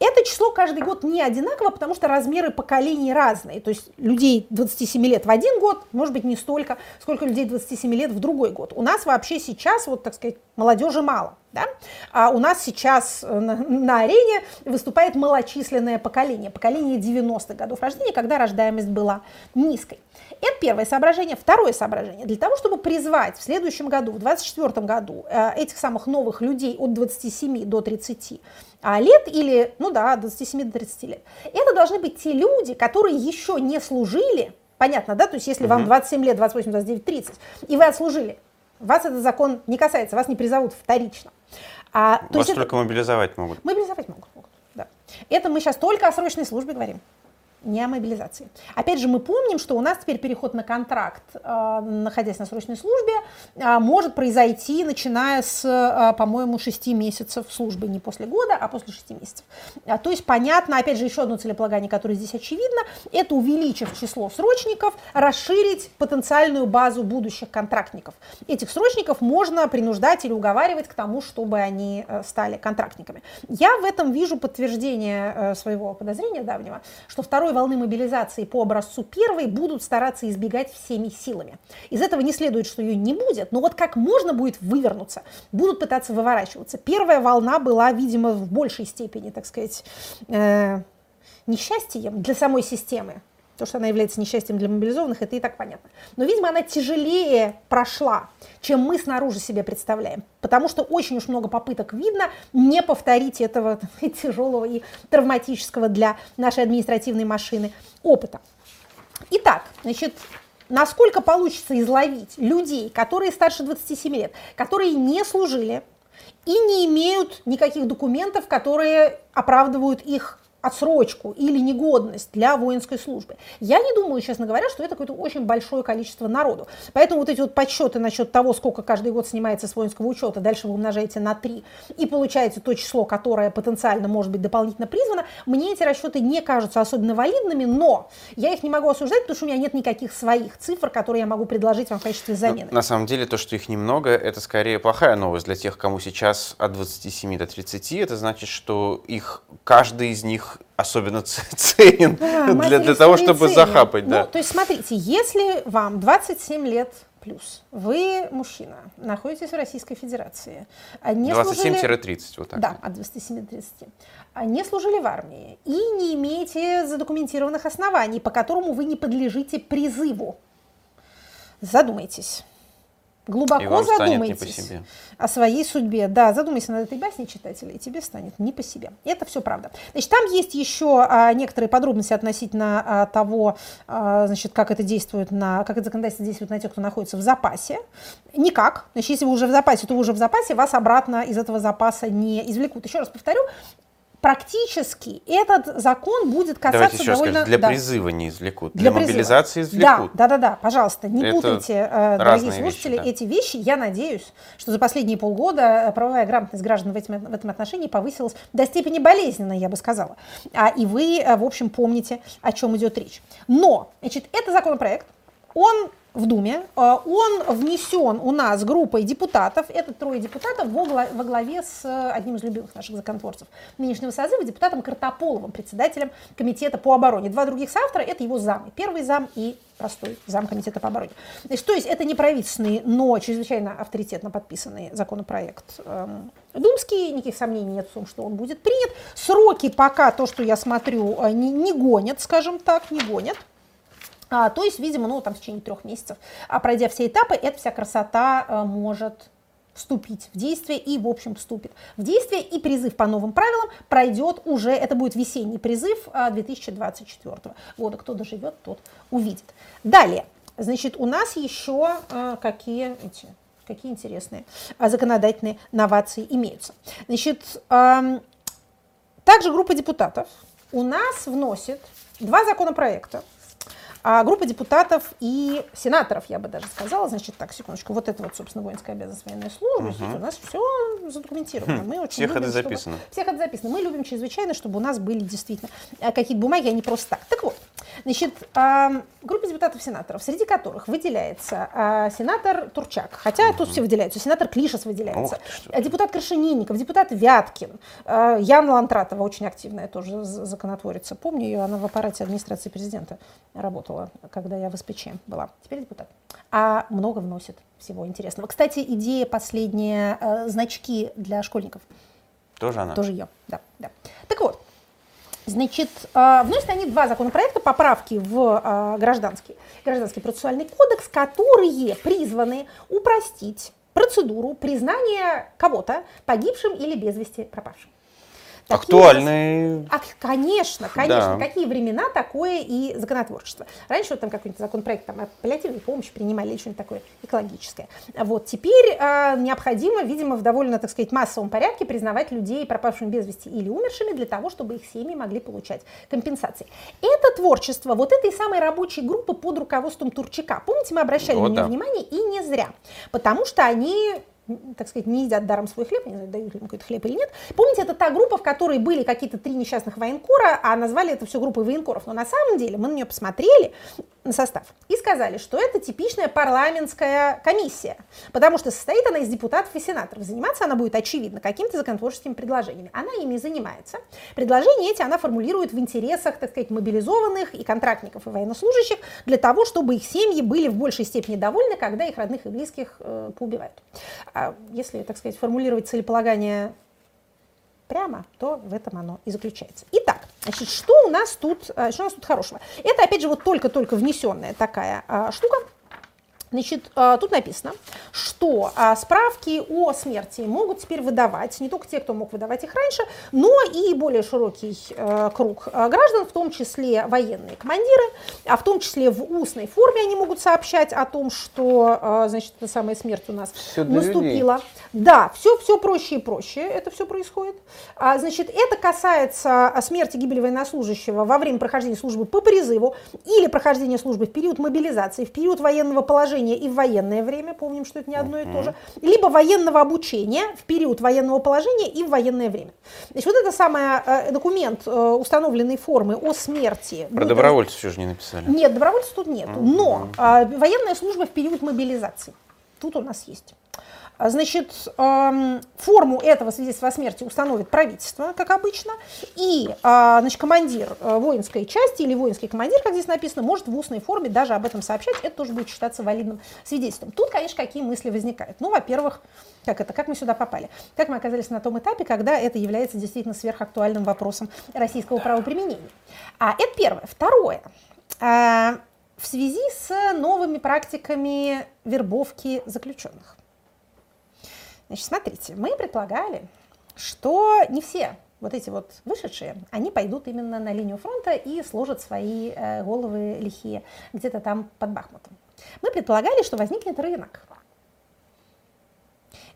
Это число каждый год не одинаково, потому что размеры поколений разные. То есть людей 27 лет в один год, может быть, не столько, сколько людей 27 лет в другой год. У нас вообще сейчас, вот так сказать, молодежи мало. Да? А у нас сейчас э, на, на арене выступает малочисленное поколение, поколение 90-х годов рождения, когда рождаемость была низкой. Это первое соображение. Второе соображение. Для того, чтобы призвать в следующем году, в 2024 году, э, этих самых новых людей от 27 до 30 а, лет или, ну да, от 27 до 30 лет, это должны быть те люди, которые еще не служили, понятно, да, то есть если вам 27 лет, 28, 29, 30, и вы отслужили, вас этот закон не касается, вас не призовут вторично. А, то Вас есть только это... мобилизовать могут. Мобилизовать могут, могут, да. Это мы сейчас только о срочной службе говорим не о мобилизации. Опять же, мы помним, что у нас теперь переход на контракт, э, находясь на срочной службе, э, может произойти, начиная с, э, по-моему, 6 месяцев службы, не после года, а после 6 месяцев. То есть, понятно, опять же, еще одно целеполагание, которое здесь очевидно, это увеличив число срочников, расширить потенциальную базу будущих контрактников. Этих срочников можно принуждать или уговаривать к тому, чтобы они стали контрактниками. Я в этом вижу подтверждение своего подозрения давнего, что второй волны мобилизации по образцу первой будут стараться избегать всеми силами. Из этого не следует, что ее не будет, но вот как можно будет вывернуться, будут пытаться выворачиваться. Первая волна была, видимо, в большей степени, так сказать, э, несчастьем для самой системы, то, что она является несчастьем для мобилизованных, это и так понятно. Но, видимо, она тяжелее прошла, чем мы снаружи себе представляем. Потому что очень уж много попыток видно не повторить этого [laughs] тяжелого и травматического для нашей административной машины опыта. Итак, значит, насколько получится изловить людей, которые старше 27 лет, которые не служили и не имеют никаких документов, которые оправдывают их отсрочку или негодность для воинской службы. Я не думаю, честно говоря, что это какое-то очень большое количество народу. Поэтому вот эти вот подсчеты насчет того, сколько каждый год снимается с воинского учета, дальше вы умножаете на 3 и получаете то число, которое потенциально может быть дополнительно призвано, мне эти расчеты не кажутся особенно валидными, но я их не могу осуждать, потому что у меня нет никаких своих цифр, которые я могу предложить вам в качестве замены. Ну, на самом деле, то, что их немного, это скорее плохая новость для тех, кому сейчас от 27 до 30. Это значит, что их каждый из них особенно ценен да, для, для того, чтобы ценен. захапать. Да. Ну, то есть, смотрите, если вам 27 лет плюс, вы мужчина, находитесь в Российской Федерации, 27-30, вот так. Да, от 27 до 30. Не служили в армии и не имеете задокументированных оснований, по которому вы не подлежите призыву. Задумайтесь. Глубоко задумайтесь о своей судьбе. Да, задумайся над этой басней читателя, и тебе станет не по себе. Это все правда. Значит, там есть еще а, некоторые подробности относительно а, того, а, значит, как это действует на, как это законодательство действует на тех, кто находится в запасе. Никак. Значит, если вы уже в запасе, то вы уже в запасе, вас обратно из этого запаса не извлекут. Еще раз повторю, практически этот закон будет касаться Давайте еще довольно... Скажу, для да. призыва не извлекут, для, для мобилизации извлекут. Да, да, да, да, пожалуйста, не Это путайте, э, дорогие слушатели, вещи, да. эти вещи. Я надеюсь, что за последние полгода правовая грамотность граждан в этом, в этом отношении повысилась до степени болезненной, я бы сказала. А, и вы, э, в общем, помните, о чем идет речь. Но, значит, это законопроект, он в Думе. Э, он внесен у нас группой депутатов. Это трое депутатов во, во главе с одним из любимых наших законотворцев нынешнего созыва, депутатом Картополовым, председателем комитета по обороне. Два других соавтора – это его замы. Первый зам и простой зам комитета по обороне. Значит, то есть это не правительственный, но чрезвычайно авторитетно подписанный законопроект эм, думский, никаких сомнений нет в том, что он будет принят. Сроки пока, то, что я смотрю, э, не, не гонят, скажем так, не гонят. А, то есть, видимо, ну, там в течение трех месяцев, а пройдя все этапы, эта вся красота а, может вступить в действие и, в общем, вступит в действие. И призыв по новым правилам пройдет уже, это будет весенний призыв 2024 а, года. Кто доживет, тот увидит. Далее, значит, у нас еще а, какие эти какие интересные законодательные новации имеются. Значит, также группа депутатов у нас вносит два законопроекта, а группа депутатов и сенаторов, я бы даже сказала, значит, так, секундочку, вот это вот, собственно, воинская обязанность военной службы, угу. у нас все задокументировано. Мы очень все ходы записаны. Все ходы записаны. Мы любим чрезвычайно, чтобы у нас были действительно э, какие-то бумаги, а не просто так. Так вот, значит, группа депутатов-сенаторов, среди которых выделяется а, сенатор Турчак, хотя угу. тут все выделяются, сенатор Клишес выделяется, Ох, депутат Крашенинников, депутат Вяткин, а, Яна Лантратова, очень активная тоже законотворица. Помню ее, она в аппарате администрации президента работала когда я в СПЧ была. Теперь депутат. А много вносит всего интересного. Кстати, идея последняя, значки для школьников. Тоже она? Тоже ее, да. да. Так вот, Значит, э, вносят они два законопроекта, поправки в э, гражданский, гражданский процессуальный кодекс, которые призваны упростить процедуру признания кого-то погибшим или без вести пропавшим. Актуальный. А, конечно, конечно. Да. Какие времена, такое и законотворчество. Раньше вот там какой-нибудь законопроект там, апеллятивной помощи принимали или что-нибудь такое экологическое. Вот теперь э, необходимо, видимо, в довольно, так сказать, массовом порядке признавать людей пропавшими без вести или умершими для того, чтобы их семьи могли получать компенсации. Это творчество вот этой самой рабочей группы под руководством Турчака. Помните, мы обращали вот на да. внимание и не зря, потому что они так сказать, не едят даром свой хлеб, не знаю, дают ли им какой-то хлеб или нет. Помните, это та группа, в которой были какие-то три несчастных военкора, а назвали это все группой военкоров. Но на самом деле мы на нее посмотрели, состав и сказали, что это типичная парламентская комиссия, потому что состоит она из депутатов и сенаторов. Заниматься она будет, очевидно, какими-то законотворческими предложениями. Она ими занимается. Предложения эти она формулирует в интересах, так сказать, мобилизованных и контрактников и военнослужащих для того, чтобы их семьи были в большей степени довольны, когда их родных и близких э, поубивают. А если, так сказать, формулировать целеполагание прямо, то в этом оно и заключается. Итак, значит, что у нас тут, э, что у нас тут хорошего? Это, опять же, вот только-только внесенная такая а, штука, Значит, а, тут написано, что а, справки о смерти могут теперь выдавать не только те, кто мог выдавать их раньше, но и более широкий э, круг э, граждан, в том числе военные командиры, а в том числе в устной форме они могут сообщать о том, что, э, значит, эта самая смерть у нас все наступила. Да, все, все проще и проще это все происходит. А, значит, это касается смерти гибели военнослужащего во время прохождения службы по призыву или прохождения службы в период мобилизации, в период военного положения обучения и в военное время, помним, что это не одно и то же, либо военного обучения в период военного положения и в военное время. Значит, вот это самый э, документ э, установленной формы о смерти. Про добровольцев еще же не написали. Нет, добровольцев тут нет. Но э, военная служба в период мобилизации. Тут у нас есть. А, значит, форму этого свидетельства о смерти установит правительство, как обычно, и а, значит, командир э, воинской части или воинский командир, как здесь написано, может в устной форме даже об этом сообщать, это тоже будет считаться валидным свидетельством. Тут, конечно, какие мысли возникают? Ну, во-первых, как это, как мы сюда попали? Как мы оказались на том этапе, когда это является действительно сверхактуальным вопросом российского правоприменения? А, это первое. Второе. А, в связи с новыми практиками вербовки заключенных. Значит, смотрите, мы предполагали, что не все вот эти вот вышедшие, они пойдут именно на линию фронта и сложат свои э, головы лихие где-то там под Бахмутом. Мы предполагали, что возникнет рынок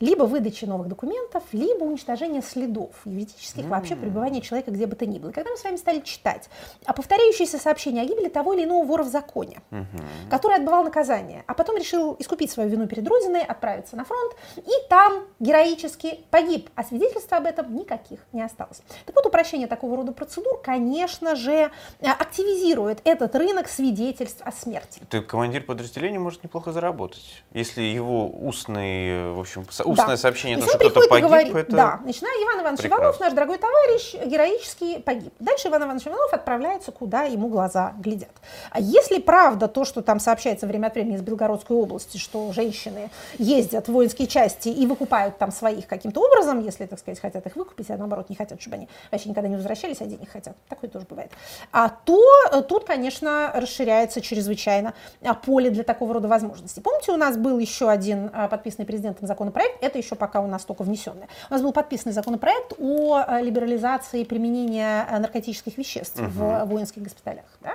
либо выдачи новых документов, либо уничтожение следов юридических mm. вообще пребывания человека где бы то ни было. И когда мы с вами стали читать о повторяющиеся сообщения о гибели того или иного вора в законе, mm-hmm. который отбывал наказание, а потом решил искупить свою вину перед Родиной, отправиться на фронт, и там героически погиб, а свидетельства об этом никаких не осталось. Так вот, упрощение такого рода процедур, конечно же, активизирует этот рынок свидетельств о смерти. Ты командир подразделения может неплохо заработать, если его устный, в общем, устное да. сообщение, то, что кто-то погиб, говорит, это Да, начиная Иван Иванович Прекрасно. Иванов, наш дорогой товарищ, героически погиб. Дальше Иван Иванович Иванов отправляется, куда ему глаза глядят. А если правда то, что там сообщается время от времени из Белгородской области, что женщины ездят в воинские части и выкупают там своих каким-то образом, если, так сказать, хотят их выкупить, а наоборот не хотят, чтобы они вообще никогда не возвращались, а денег хотят. Такое тоже бывает. А то э, тут, конечно, расширяется чрезвычайно а, поле для такого рода возможностей. Помните, у нас был еще один а, подписанный президентом законопроект, это еще пока у нас только внесенное. У нас был подписан законопроект о э, либерализации применения э, наркотических веществ угу. в воинских госпиталях. Да?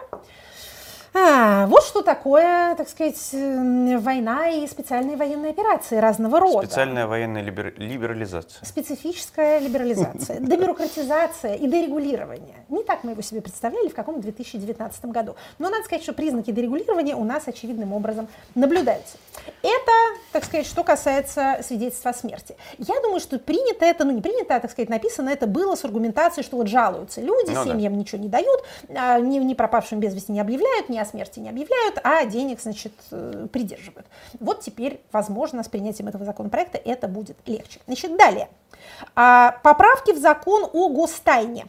А, вот что такое, так сказать, война и специальные военные операции разного рода. Специальная военная либер... либерализация. Специфическая либерализация, [laughs] дебюрократизация и дерегулирование. Не так мы его себе представляли в каком 2019 году. Но надо сказать, что признаки дерегулирования у нас очевидным образом наблюдаются. Это, так сказать, что касается свидетельства о смерти. Я думаю, что принято это, ну не принято, а, так сказать, написано это было с аргументацией, что вот жалуются люди, ну, семьям да. ничего не дают, а, ни, ни пропавшим без вести не объявляют, ни о смерти не объявляют, а денег, значит, э, придерживают. Вот теперь, возможно, с принятием этого законопроекта это будет легче. Значит, далее. А, поправки в закон о гостайне.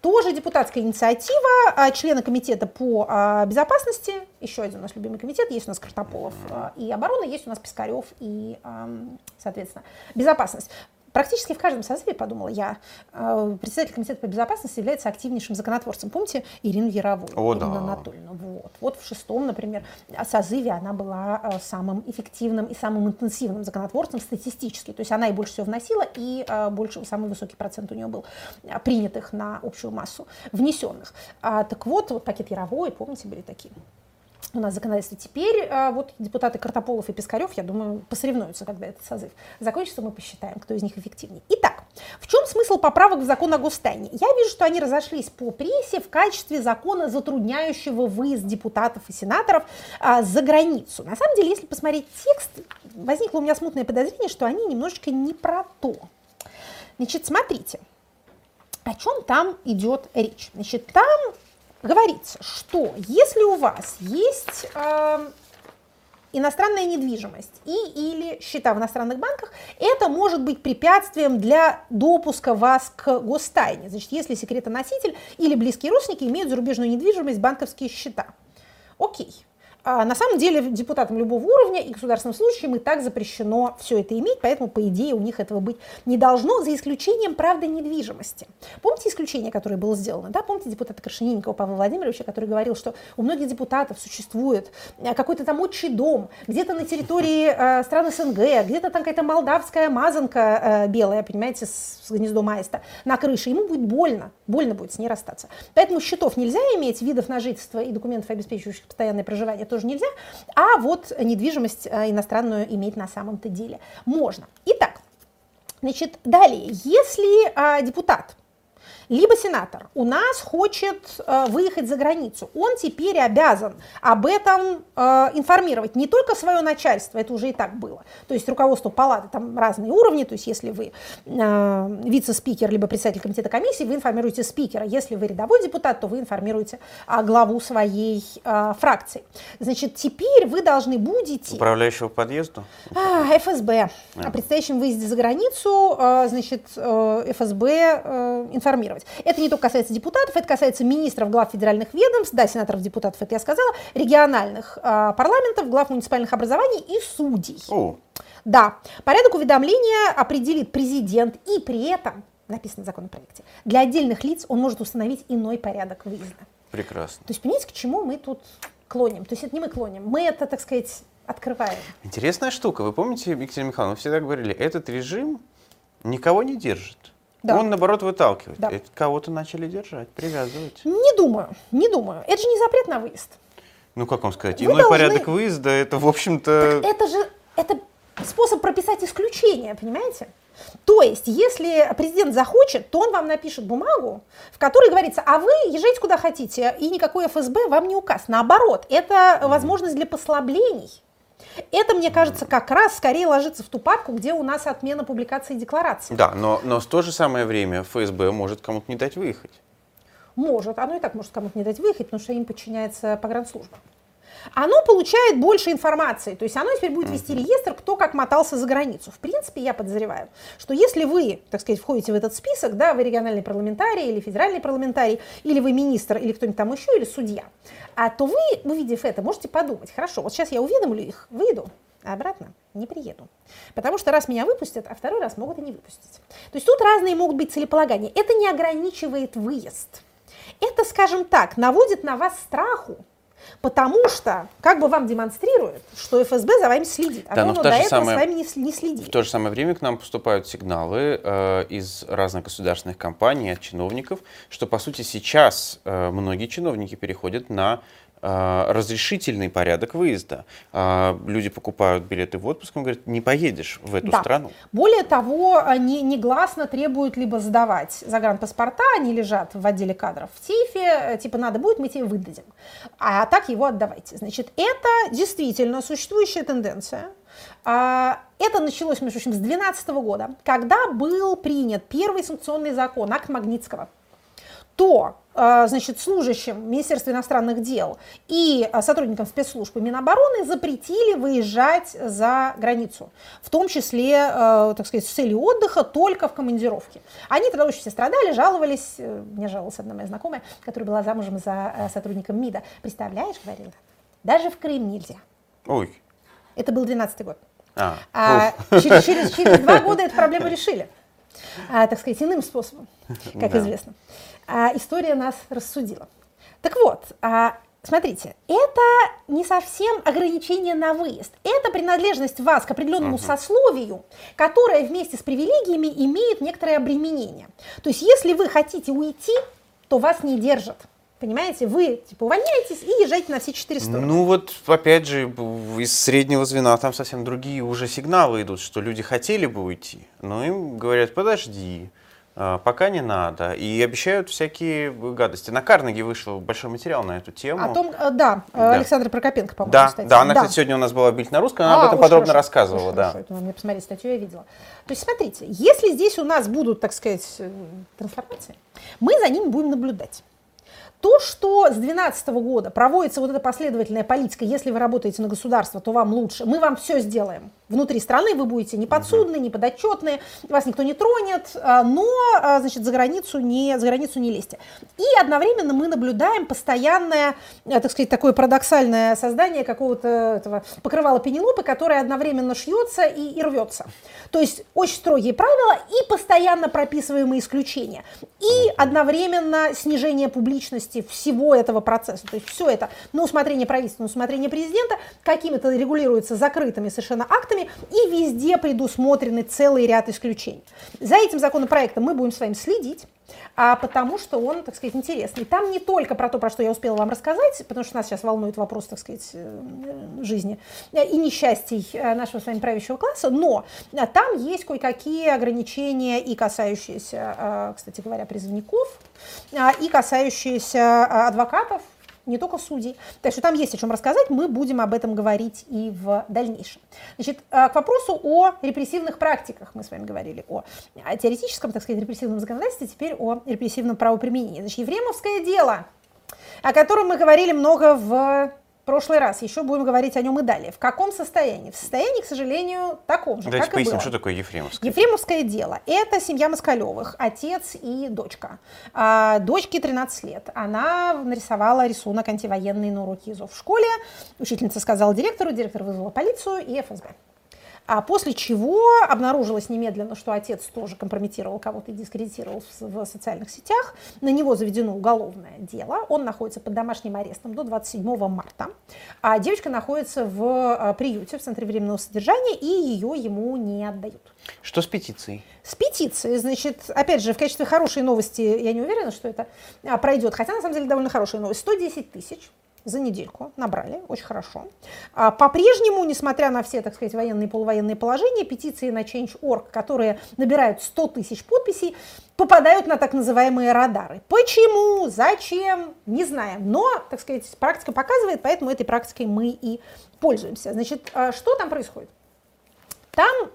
Тоже депутатская инициатива, а, члены комитета по а, безопасности, еще один у нас любимый комитет, есть у нас Картополов и оборона, есть у нас Пискарев и, соответственно, безопасность. Практически в каждом созыве, подумала я, э, председатель комитета по безопасности является активнейшим законотворцем. Помните Ирину Яровую? О, Ирину да. Анатольевну. Вот. вот в шестом, например, созыве она была э, самым эффективным и самым интенсивным законотворцем статистически. То есть она и больше всего вносила, и э, больше, самый высокий процент у нее был принятых на общую массу, внесенных. А, так вот, вот пакет Яровой, помните, были такие у нас законодательство. Теперь а, вот депутаты Картополов и Пискарев, я думаю, посоревнуются, когда этот созыв закончится, мы посчитаем, кто из них эффективнее. Итак, в чем смысл поправок в закон о гостайне? Я вижу, что они разошлись по прессе в качестве закона, затрудняющего выезд депутатов и сенаторов а, за границу. На самом деле, если посмотреть текст, возникло у меня смутное подозрение, что они немножечко не про то. Значит, смотрите, о чем там идет речь. Значит, там говорится, что если у вас есть э, иностранная недвижимость и или счета в иностранных банках, это может быть препятствием для допуска вас к гостайне. Значит, если секретоноситель или близкие родственники имеют зарубежную недвижимость, банковские счета. Окей. А на самом деле депутатам любого уровня и государственным служащим и так запрещено все это иметь, поэтому, по идее, у них этого быть не должно, за исключением, правда, недвижимости. Помните исключение, которое было сделано? Да? Помните депутата Крашенинникова Павла Владимировича, который говорил, что у многих депутатов существует э, какой-то там отчий дом, где-то на территории э, стран СНГ, где-то там какая-то молдавская мазанка э, белая, понимаете, с, с гнездом аиста на крыше. Ему будет больно, больно будет с ней расстаться. Поэтому счетов нельзя иметь, видов на жительство и документов, обеспечивающих постоянное проживание, тоже нельзя, а вот недвижимость э, иностранную иметь на самом-то деле можно. Итак, значит, далее, если а, депутат либо сенатор у нас хочет э, выехать за границу, он теперь обязан об этом э, информировать не только свое начальство, это уже и так было, то есть руководство палаты, там разные уровни, то есть если вы э, вице-спикер либо председатель комитета комиссии, вы информируете спикера, если вы рядовой депутат, то вы информируете э, главу своей э, фракции. Значит, теперь вы должны будете... Управляющего подъезду? А, ФСБ. А. О предстоящем выезде за границу, э, значит, э, ФСБ э, информировать регулировать. Это не только касается депутатов, это касается министров, глав федеральных ведомств, да, сенаторов, депутатов, это я сказала, региональных э, парламентов, глав муниципальных образований и судей. О. Да, порядок уведомления определит президент и при этом, написано в законопроекте, для отдельных лиц он может установить иной порядок выезда. Прекрасно. То есть понимаете, к чему мы тут клоним? То есть это не мы клоним, мы это, так сказать, открываем. Интересная штука. Вы помните, Екатерина Михайловна, вы всегда говорили, этот режим никого не держит. Да. Он, наоборот, выталкивает. Да. Кого-то начали держать, привязывать. Не думаю, не думаю. Это же не запрет на выезд. Ну, как вам сказать, Вы иной должны... порядок выезда, это, в общем-то... Так это же это способ прописать исключение, понимаете? То есть, если президент захочет, то он вам напишет бумагу, в которой говорится, а вы езжайте куда хотите, и никакой ФСБ вам не указ. Наоборот, это возможность для послаблений. Это, мне кажется, как раз скорее ложится в ту папку, где у нас отмена публикации декларации. Да, но, но в то же самое время ФСБ может кому-то не дать выехать. Может, оно и так может кому-то не дать выехать, потому что им подчиняется погранслужба оно получает больше информации. То есть оно теперь будет вести реестр, кто как мотался за границу. В принципе, я подозреваю, что если вы, так сказать, входите в этот список, да, вы региональный парламентарий или федеральный парламентарий, или вы министр, или кто-нибудь там еще, или судья, а то вы, увидев это, можете подумать, хорошо, вот сейчас я уведомлю их, выйду, а обратно не приеду. Потому что раз меня выпустят, а второй раз могут и не выпустить. То есть тут разные могут быть целеполагания. Это не ограничивает выезд. Это, скажем так, наводит на вас страху, Потому что как бы вам демонстрирует, что ФСБ за вами следит, а да, но в до этого самое, с вами не, не следит. В то же самое время к нам поступают сигналы э, из разных государственных компаний, от чиновников, что, по сути, сейчас э, многие чиновники переходят на разрешительный порядок выезда. А, люди покупают билеты в отпуск, он говорит, не поедешь в эту да. страну. Более того, они негласно требуют либо сдавать загранпаспорта, они лежат в отделе кадров в сейфе, типа надо будет, мы тебе выдадим. А так его отдавайте. Значит, это действительно существующая тенденция. А, это началось, между прочим, с 2012 года, когда был принят первый санкционный закон, акт Магнитского то а, значит, служащим Министерства иностранных дел и а, сотрудникам спецслужб и Минобороны запретили выезжать за границу, в том числе, а, так сказать, с целью отдыха только в командировке. Они тогда очень все страдали, жаловались, э, мне жаловалась одна моя знакомая, которая была замужем за э, сотрудником МИДа. Представляешь, говорила, даже в Крым нельзя. Ой. Это был 12 год. А, а через, через, через два года эту проблему решили, а, так сказать, иным способом, [laughs] как да. известно а, история нас рассудила. Так вот, а, смотрите, это не совсем ограничение на выезд. Это принадлежность вас к определенному сословию, которое вместе с привилегиями имеет некоторое обременение. То есть, если вы хотите уйти, то вас не держат. Понимаете, вы типа увольняетесь и езжайте на все четыре стороны. Ну вот, опять же, из среднего звена там совсем другие уже сигналы идут, что люди хотели бы уйти, но им говорят, подожди, пока не надо. И обещают всякие гадости. На Карнеге вышел большой материал на эту тему. О том, э, да, да. Александра Прокопенко, по-моему, да, кстати. Да, она, да. кстати, сегодня у нас была бить на русском, она а, об этом подробно хорошо, рассказывала. Да. Хорошо, это мне посмотреть статью, я видела. То есть, смотрите, если здесь у нас будут, так сказать, э, трансформации, мы за ними будем наблюдать. То, что с 2012 года проводится вот эта последовательная политика, если вы работаете на государство, то вам лучше, мы вам все сделаем. Внутри страны вы будете не подсудны, не подотчетны, вас никто не тронет, а, но, а, значит, за границу не, за границу не лезьте. И одновременно мы наблюдаем постоянное, э, так сказать, такое парадоксальное создание какого-то этого покрывала Пенелопы, которое одновременно шьется и, и рвется. То есть очень строгие правила и постоянно прописываемые исключения. И одновременно снижение публичности всего этого процесса. То есть все это на усмотрение правительства, на усмотрение президента какими-то регулируется закрытыми совершенно актами и везде предусмотрены целый ряд исключений. За этим законопроектом мы будем с вами следить а потому что он, так сказать, интересный. Там не только про то, про что я успела вам рассказать, потому что нас сейчас волнует вопрос, так сказать, э, жизни и несчастий э, нашего с вами правящего класса, но э, там есть кое-какие ограничения и касающиеся, кстати говоря, призывников, и касающиеся адвокатов, не только судей. Так что там есть о чем рассказать, мы будем об этом говорить и в дальнейшем. Значит, э, к вопросу о репрессивных практиках мы с вами говорили, о теоретическом, так сказать, репрессивном законодательстве, теперь о репрессивном правоприменении. Значит, Ефремовское дело, о котором мы говорили много в прошлый раз, еще будем говорить о нем и далее. В каком состоянии? В состоянии, к сожалению, таком же, Давайте как поясним, и было. что такое Ефремовское. Ефремовское дело. Это семья Москалевых, отец и дочка. А, дочке 13 лет. Она нарисовала рисунок антивоенный на уроке ИЗО в школе. Учительница сказала директору, директор вызвала полицию и ФСБ. А после чего обнаружилось немедленно, что отец тоже компрометировал кого-то и дискредитировал в, социальных сетях. На него заведено уголовное дело. Он находится под домашним арестом до 27 марта. А девочка находится в а, приюте в Центре временного содержания, и ее ему не отдают. Что с петицией? С петицией, значит, опять же, в качестве хорошей новости, я не уверена, что это а, пройдет, хотя на самом деле довольно хорошая новость. 110 тысяч за недельку набрали, очень хорошо. А по-прежнему, несмотря на все, так сказать, военные и полувоенные положения, петиции на Change.org, которые набирают 100 тысяч подписей, попадают на так называемые радары. Почему, зачем, не знаем. Но, так сказать, практика показывает, поэтому этой практикой мы и пользуемся. Значит, а что там происходит? Там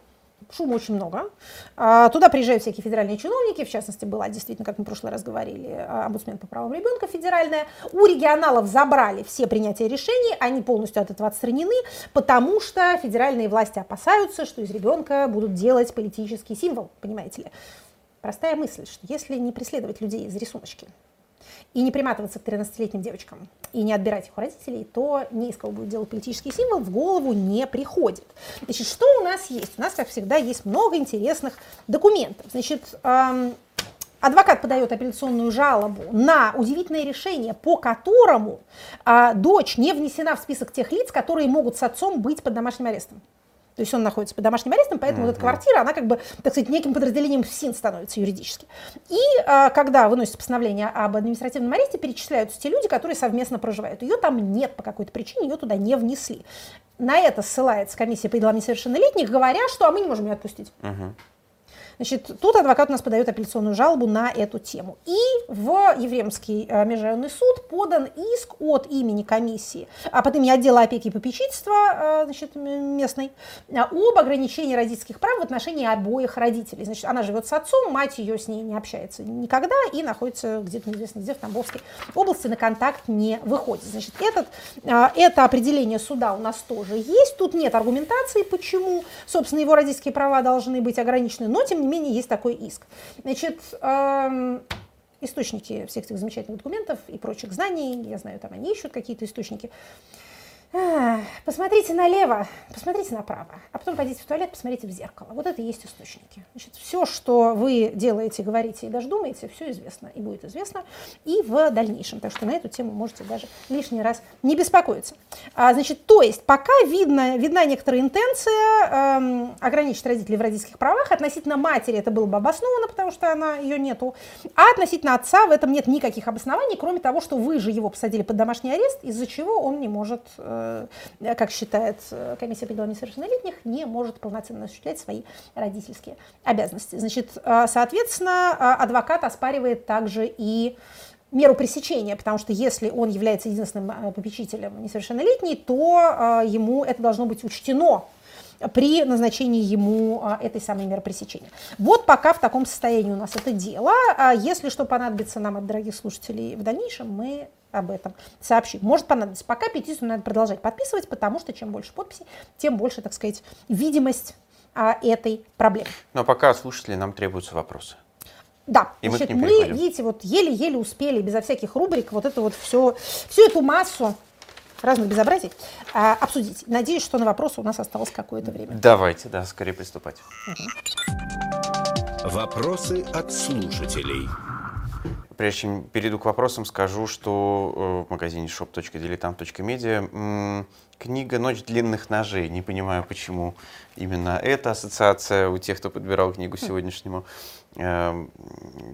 шума очень много. А, туда приезжают всякие федеральные чиновники, в частности, была действительно, как мы в прошлый раз говорили, а, омбудсмен по правам ребенка федеральная. У регионалов забрали все принятия решений, они полностью от этого отстранены, потому что федеральные власти опасаются, что из ребенка будут делать политический символ, понимаете ли. Простая мысль, что если не преследовать людей из рисуночки, и не приматываться к 13-летним девочкам, и не отбирать их у родителей, то не из кого будет делать политический символ, в голову не приходит. Значит, что у нас есть? У нас, как всегда, есть много интересных документов. Значит, эм, адвокат подает апелляционную жалобу на удивительное решение, по которому э, дочь не внесена в список тех лиц, которые могут с отцом быть под домашним арестом. То есть он находится под домашним арестом, поэтому mm-hmm. вот эта квартира, она как бы, так сказать, неким подразделением ФСИН становится юридически. И а, когда выносится постановление об административном аресте, перечисляются те люди, которые совместно проживают. Ее там нет по какой-то причине, ее туда не внесли. На это ссылается комиссия по делам несовершеннолетних, говоря, что а мы не можем ее отпустить. Mm-hmm. Значит, тут адвокат у нас подает апелляционную жалобу на эту тему. И в Ефремский э, межрайонный суд подан иск от имени комиссии, а под имени отдела опеки и попечительства э, значит, местной, э, об ограничении родительских прав в отношении обоих родителей. Значит, она живет с отцом, мать ее с ней не общается никогда и находится где-то неизвестно где, в Тамбовской области, на контакт не выходит. Значит, этот, это определение суда у нас тоже есть. Тут нет аргументации, почему, собственно, его родительские права должны быть ограничены, но, тем не менее есть такой иск. Значит, эм, источники всех этих замечательных документов и прочих знаний, я знаю, там они ищут какие-то источники, Посмотрите налево, посмотрите направо, а потом пойдите в туалет, посмотрите в зеркало. Вот это и есть источники. Значит, все, что вы делаете, говорите и даже думаете, все известно и будет известно и в дальнейшем. Так что на эту тему можете даже лишний раз не беспокоиться. А, значит, то есть пока видно, видна некоторая интенция эм, ограничить родителей в родительских правах. Относительно матери это было бы обосновано, потому что она ее нету. А относительно отца в этом нет никаких обоснований, кроме того, что вы же его посадили под домашний арест, из-за чего он не может э, как считает э, комиссия по делам несовершеннолетних, не может полноценно осуществлять свои родительские обязанности. Значит, э, соответственно, адвокат оспаривает также и меру пресечения, потому что если он является единственным попечителем несовершеннолетней, то ему это должно быть учтено при назначении ему этой самой меры пресечения. Вот пока в таком состоянии у нас это дело. А если что понадобится нам от дорогих слушателей в дальнейшем, мы об этом сообщим. Может понадобиться. Пока петицию надо продолжать подписывать, потому что чем больше подписей, тем больше, так сказать, видимость а, этой проблемы. Но пока слушатели нам требуются вопросы. Да, и значит, мы, мы видите, вот еле-еле успели безо всяких рубрик вот это вот все, всю эту массу разных безобразий а, обсудить. Надеюсь, что на вопросы у нас осталось какое-то время. Давайте, да, скорее приступать. Угу. Вопросы от слушателей. Прежде чем перейду к вопросам, скажу, что э, в магазине shop.diletant.media книга «Ночь длинных ножей». Не понимаю, почему именно эта ассоциация у тех, кто подбирал книгу сегодняшнему. Эм,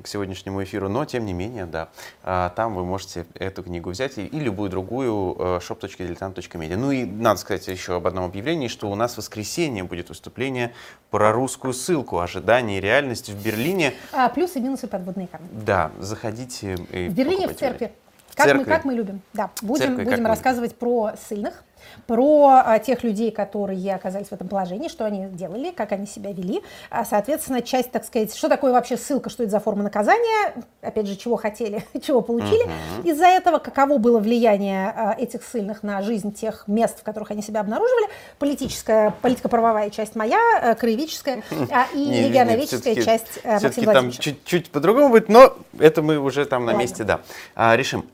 к сегодняшнему эфиру, но тем не менее, да, а, там вы можете эту книгу взять и, и любую другую э, shop.diletant.media. Ну и надо сказать еще об одном объявлении, что у нас в воскресенье будет выступление про русскую ссылку «Ожидание и реальность» в Берлине. А, плюсы и минусы подводные камни. Да, заходите В Берлине в церкви. Как мы, как мы любим. Да, будем, Церкви, будем рассказывать про ссыльных про а, тех людей, которые оказались в этом положении, что они делали, как они себя вели. А, соответственно, часть, так сказать, что такое вообще ссылка, что это за форма наказания, опять же, чего хотели, [laughs] чего получили. Из-за этого, каково было влияние а, этих ссыльных на жизнь тех мест, в которых они себя обнаруживали, политическая, политико-правовая часть моя, краеведческая [laughs] и регионоведческая часть Максима там чуть-чуть по-другому будет, но это мы уже там на месте, да. Решим.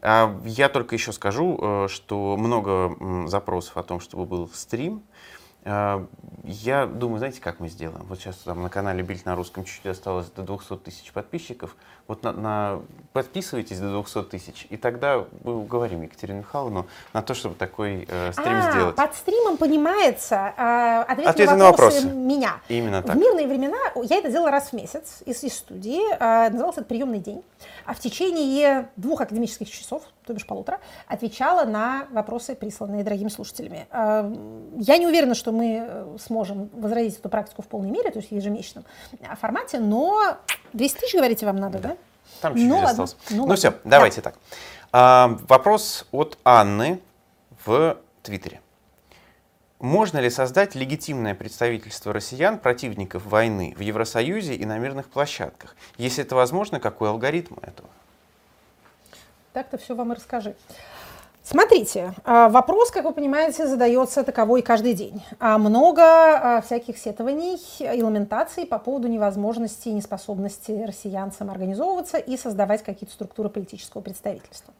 Я только еще скажу, э, что много запросов вопросов о том, чтобы был стрим. Э, я думаю, знаете, как мы сделаем? Вот сейчас там на канале Бильд на русском чуть-чуть осталось до 200 тысяч подписчиков. Вот на, на, подписывайтесь до 200 тысяч, и тогда мы уговорим Екатерину Михайловну на то, чтобы такой э, стрим а, сделать. Под стримом понимается э, ответить Ответы на вопросы, на вопросы меня. Именно так. В мирные времена я это делала раз в месяц из, из студии. Э, назывался это приемный день. А в течение двух академических часов, то бишь полутора, отвечала на вопросы, присланные дорогими слушателями. Э, я не уверена, что мы э, сможем возродить эту практику в полной мере, то есть в ежемесячном э, формате, но 200 тысяч, говорите, вам надо, да? да? Там чуть-чуть ну, осталось. Ну, ну все, давайте да. так. А, вопрос от Анны в Твиттере. Можно ли создать легитимное представительство россиян, противников войны, в Евросоюзе и на мирных площадках? Если это возможно, какой алгоритм этого? Так-то все вам и расскажи. Смотрите, а, вопрос, как вы понимаете, задается таковой каждый день. А много а, всяких сетований и ламентаций по поводу невозможности и неспособности россиян самоорганизовываться и создавать какие-то структуры политического представительства.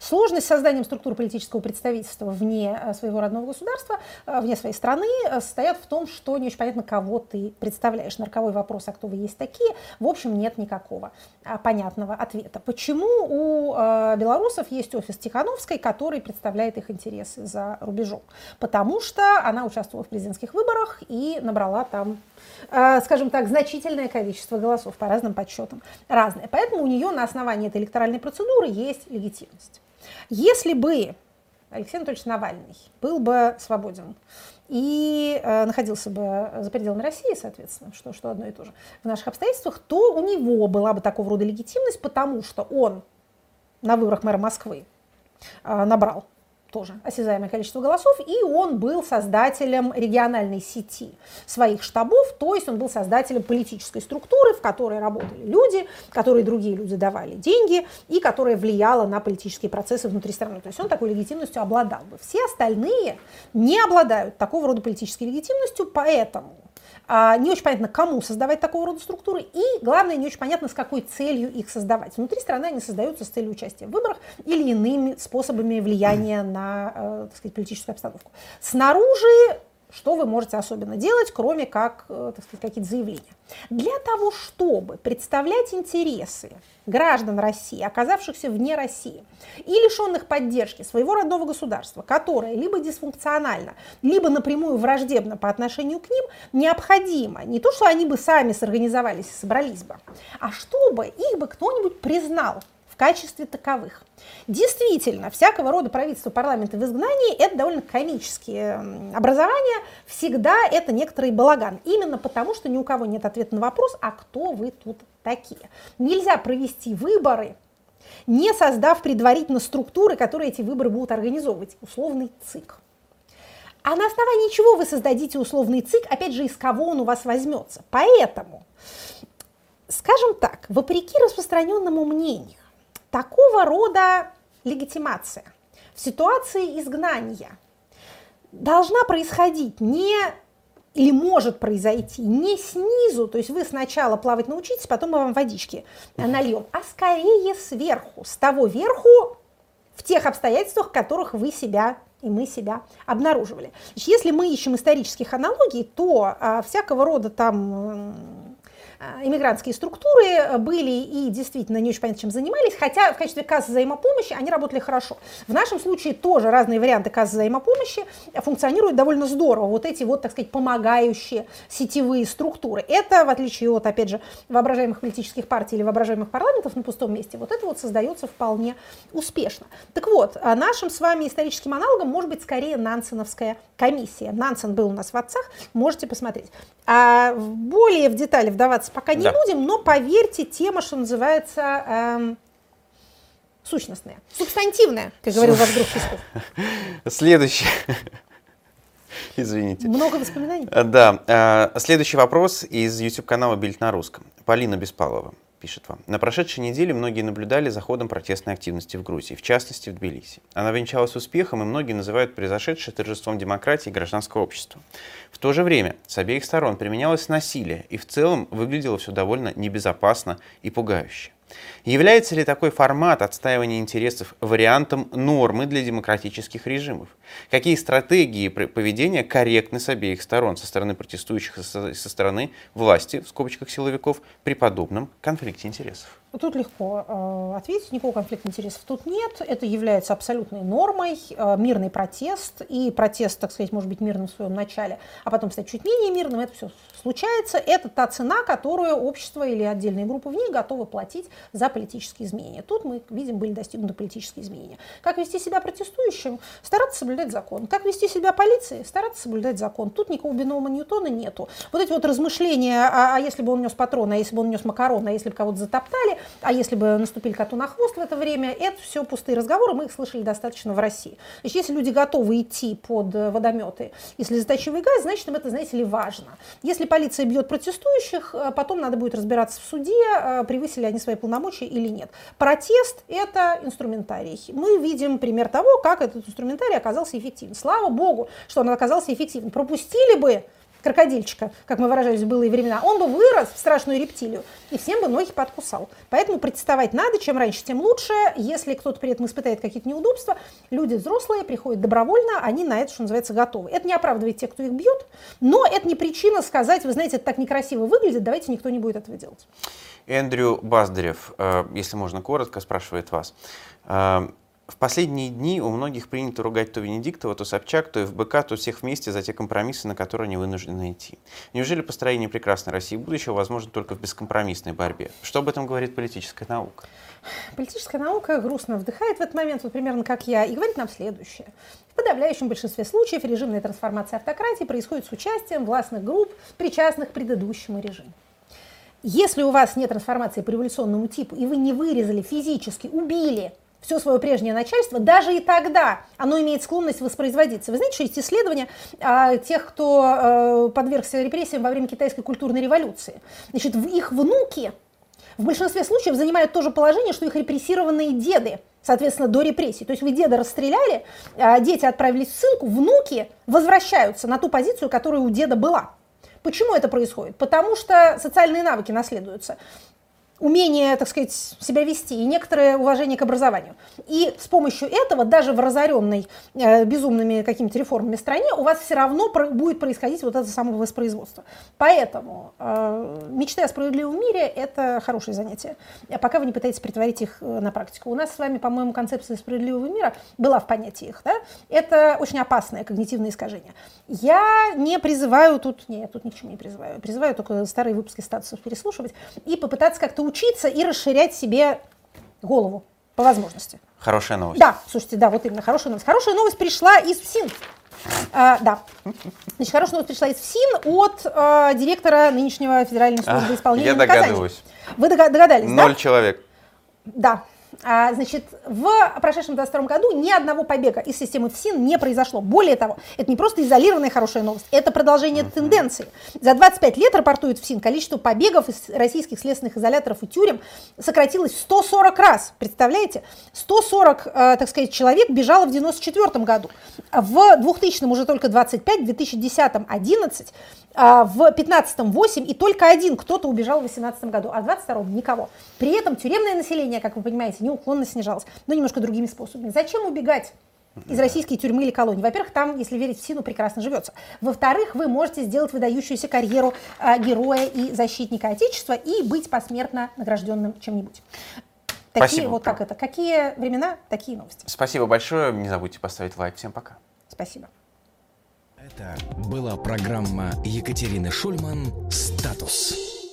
Сложность с созданием структур политического представительства вне своего родного государства, вне своей страны, состоит в том, что не очень понятно, кого ты представляешь. На вопрос, а кто вы есть такие, в общем, нет никакого понятного ответа. Почему у белорусов есть офис Тихановской, который представляет их интересы за рубежом? Потому что она участвовала в президентских выборах и набрала там скажем так, значительное количество голосов по разным подсчетам, разные. Поэтому у нее на основании этой электоральной процедуры есть легитимность. Если бы Алексей Анатольевич Навальный был бы свободен и э, находился бы за пределами России, соответственно, что, что одно и то же, в наших обстоятельствах, то у него была бы такого рода легитимность, потому что он на выборах мэра Москвы э, набрал тоже осязаемое количество голосов, и он был создателем региональной сети своих штабов, то есть он был создателем политической структуры, в которой работали люди, которые другие люди давали деньги, и которая влияла на политические процессы внутри страны. То есть он такой легитимностью обладал бы. Все остальные не обладают такого рода политической легитимностью, поэтому не очень понятно, кому создавать такого рода структуры, и, главное, не очень понятно, с какой целью их создавать. Внутри страны они создаются с целью участия в выборах или иными способами влияния [clears throat] на э, так сказать, политическую обстановку. Снаружи что вы можете особенно делать, кроме как э, так сказать, какие-то заявления? Для того, чтобы представлять интересы граждан России, оказавшихся вне России, и лишенных поддержки своего родного государства, которое либо дисфункционально, либо напрямую враждебно по отношению к ним, необходимо не то, что они бы сами сорганизовались и собрались бы, а чтобы их бы кто-нибудь признал качестве таковых. Действительно, всякого рода правительство парламента в изгнании – это довольно комические образования, всегда это некоторый балаган. Именно потому, что ни у кого нет ответа на вопрос, а кто вы тут такие. Нельзя провести выборы, не создав предварительно структуры, которые эти выборы будут организовывать, условный ЦИК. А на основании чего вы создадите условный ЦИК, опять же, из кого он у вас возьмется? Поэтому, скажем так, вопреки распространенному мнению, такого рода легитимация в ситуации изгнания должна происходить не или может произойти не снизу, то есть вы сначала плавать научитесь, потом мы вам водички нальем, а скорее сверху, с того верху, в тех обстоятельствах, в которых вы себя и мы себя обнаруживали. Значит, если мы ищем исторических аналогий, то а, всякого рода там иммигрантские структуры были и действительно не очень понятно, чем занимались, хотя в качестве кассы взаимопомощи они работали хорошо. В нашем случае тоже разные варианты кассы взаимопомощи функционируют довольно здорово. Вот эти вот, так сказать, помогающие сетевые структуры. Это, в отличие от, опять же, воображаемых политических партий или воображаемых парламентов на пустом месте, вот это вот создается вполне успешно. Так вот, а нашим с вами историческим аналогом может быть скорее Нансеновская комиссия. Нансен был у нас в отцах, можете посмотреть. А более в детали вдаваться пока не да. будем, но поверьте, тема, что называется, эм, сущностная, субстантивная, как говорил ваш друг Песков. [laughs] Следующий. [laughs] Извините. Много воспоминаний? Да. Э, следующий вопрос из YouTube-канала «Бильд на русском». Полина Беспалова пишет вам. На прошедшей неделе многие наблюдали за ходом протестной активности в Грузии, в частности в Тбилиси. Она венчалась успехом, и многие называют произошедшее торжеством демократии и гражданского общества. В то же время с обеих сторон применялось насилие, и в целом выглядело все довольно небезопасно и пугающе. Является ли такой формат отстаивания интересов вариантом нормы для демократических режимов? Какие стратегии поведения корректны с обеих сторон, со стороны протестующих и со стороны власти, в скобочках силовиков, при подобном конфликте интересов? Тут легко э, ответить, никакого конфликта интересов тут нет. Это является абсолютной нормой, э, мирный протест. И протест, так сказать, может быть мирным в своем начале, а потом стать чуть менее мирным. Это все случается. Это та цена, которую общество или отдельные группы в ней готовы платить за политические изменения. Тут мы видим, были достигнуты политические изменения. Как вести себя протестующим? Стараться соблюдать закон. Как вести себя полиции? Стараться соблюдать закон. Тут никакого бинома Ньютона нету. Вот эти вот размышления, а, а если бы он нес патроны, а если бы он нес макароны, а если бы кого-то затоптали, а если бы наступили коту на хвост в это время, это все пустые разговоры, мы их слышали достаточно в России. Значит, если люди готовы идти под э, водометы и слезоточивый газ, значит, им это, знаете ли, важно. Если полиция бьет протестующих, э, потом надо будет разбираться в суде, э, превысили они свои полномочия или нет. Протест – это инструментарий. Мы видим пример того, как этот инструментарий оказался эффективен. Слава богу, что он оказался эффективен. Пропустили бы крокодильчика, как мы выражались в былые времена, он бы вырос в страшную рептилию и всем бы ноги подкусал. Поэтому протестовать надо, чем раньше, тем лучше. Если кто-то при этом испытает какие-то неудобства, люди взрослые приходят добровольно, они на это, что называется, готовы. Это не оправдывает тех, кто их бьет, но это не причина сказать, вы знаете, это так некрасиво выглядит, давайте никто не будет этого делать. Эндрю Баздарев, э, если можно коротко, спрашивает вас. В последние дни у многих принято ругать то Венедиктова, то Собчак, то ФБК, то всех вместе за те компромиссы, на которые они вынуждены идти. Неужели построение прекрасной России будущего возможно только в бескомпромиссной борьбе? Что об этом говорит политическая наука? Политическая наука грустно вдыхает в этот момент, вот примерно как я, и говорит нам следующее. В подавляющем большинстве случаев режимная трансформация автократии происходит с участием властных групп, причастных к предыдущему режиму. Если у вас нет трансформации по революционному типу, и вы не вырезали физически, убили все свое прежнее начальство, даже и тогда оно имеет склонность воспроизводиться. Вы знаете, что есть исследования а, тех, кто э, подвергся репрессиям во время китайской культурной революции. Значит, их внуки в большинстве случаев занимают то же положение, что их репрессированные деды, соответственно, до репрессий. То есть вы деда расстреляли, а дети отправились в ссылку, внуки возвращаются на ту позицию, которая у деда была. Почему это происходит? Потому что социальные навыки наследуются умение, так сказать, себя вести и некоторое уважение к образованию. И с помощью этого, даже в разоренной э, безумными какими-то реформами стране, у вас все равно будет происходить вот это самое воспроизводство. Поэтому э, мечты о справедливом мире – это хорошее занятие, а пока вы не пытаетесь притворить их э, на практику. У нас с вами, по-моему, концепция справедливого мира была в понятиях. Да? Это очень опасное когнитивное искажение. Я не призываю тут, нет, тут ни к чему не призываю, призываю только старые выпуски статусов переслушивать и попытаться как-то учиться и расширять себе голову по возможности. Хорошая новость. Да, слушайте, да, вот именно хорошая новость. Хорошая новость пришла из ФСИН. А, да. Значит, хорошая новость пришла из ФСИН от а, директора нынешнего Федеральной службы исполнения Я догадываюсь. Вы догадались, Ноль да? человек. Да, А, значит, в прошедшем 22 году ни одного побега из системы ФСИН не произошло. Более того, это не просто изолированная хорошая новость, это продолжение тенденции. За 25 лет, рапортует ФСИН, количество побегов из российских следственных изоляторов и тюрем сократилось в 140 раз. Представляете? 140, э, так сказать, человек бежало в 94 году. В 2000 уже только 25, в 2010 11, а, в 15-м 8, и только один кто-то убежал в 18 году, а в 22-м никого. При этом тюремное население, как вы понимаете, неуклонно снижалось, но немножко другими способами. Зачем убегать? из российской тюрьмы или колонии. Во-первых, там, если верить в Сину, прекрасно живется. Во-вторых, вы можете сделать выдающуюся карьеру э, героя и защитника Отечества и быть посмертно награжденным чем-нибудь. Такие Спасибо. вот как это. Какие времена, такие новости. Спасибо большое. Не забудьте поставить лайк. Всем пока. Спасибо. Это была программа Екатерины Шульман «Статус».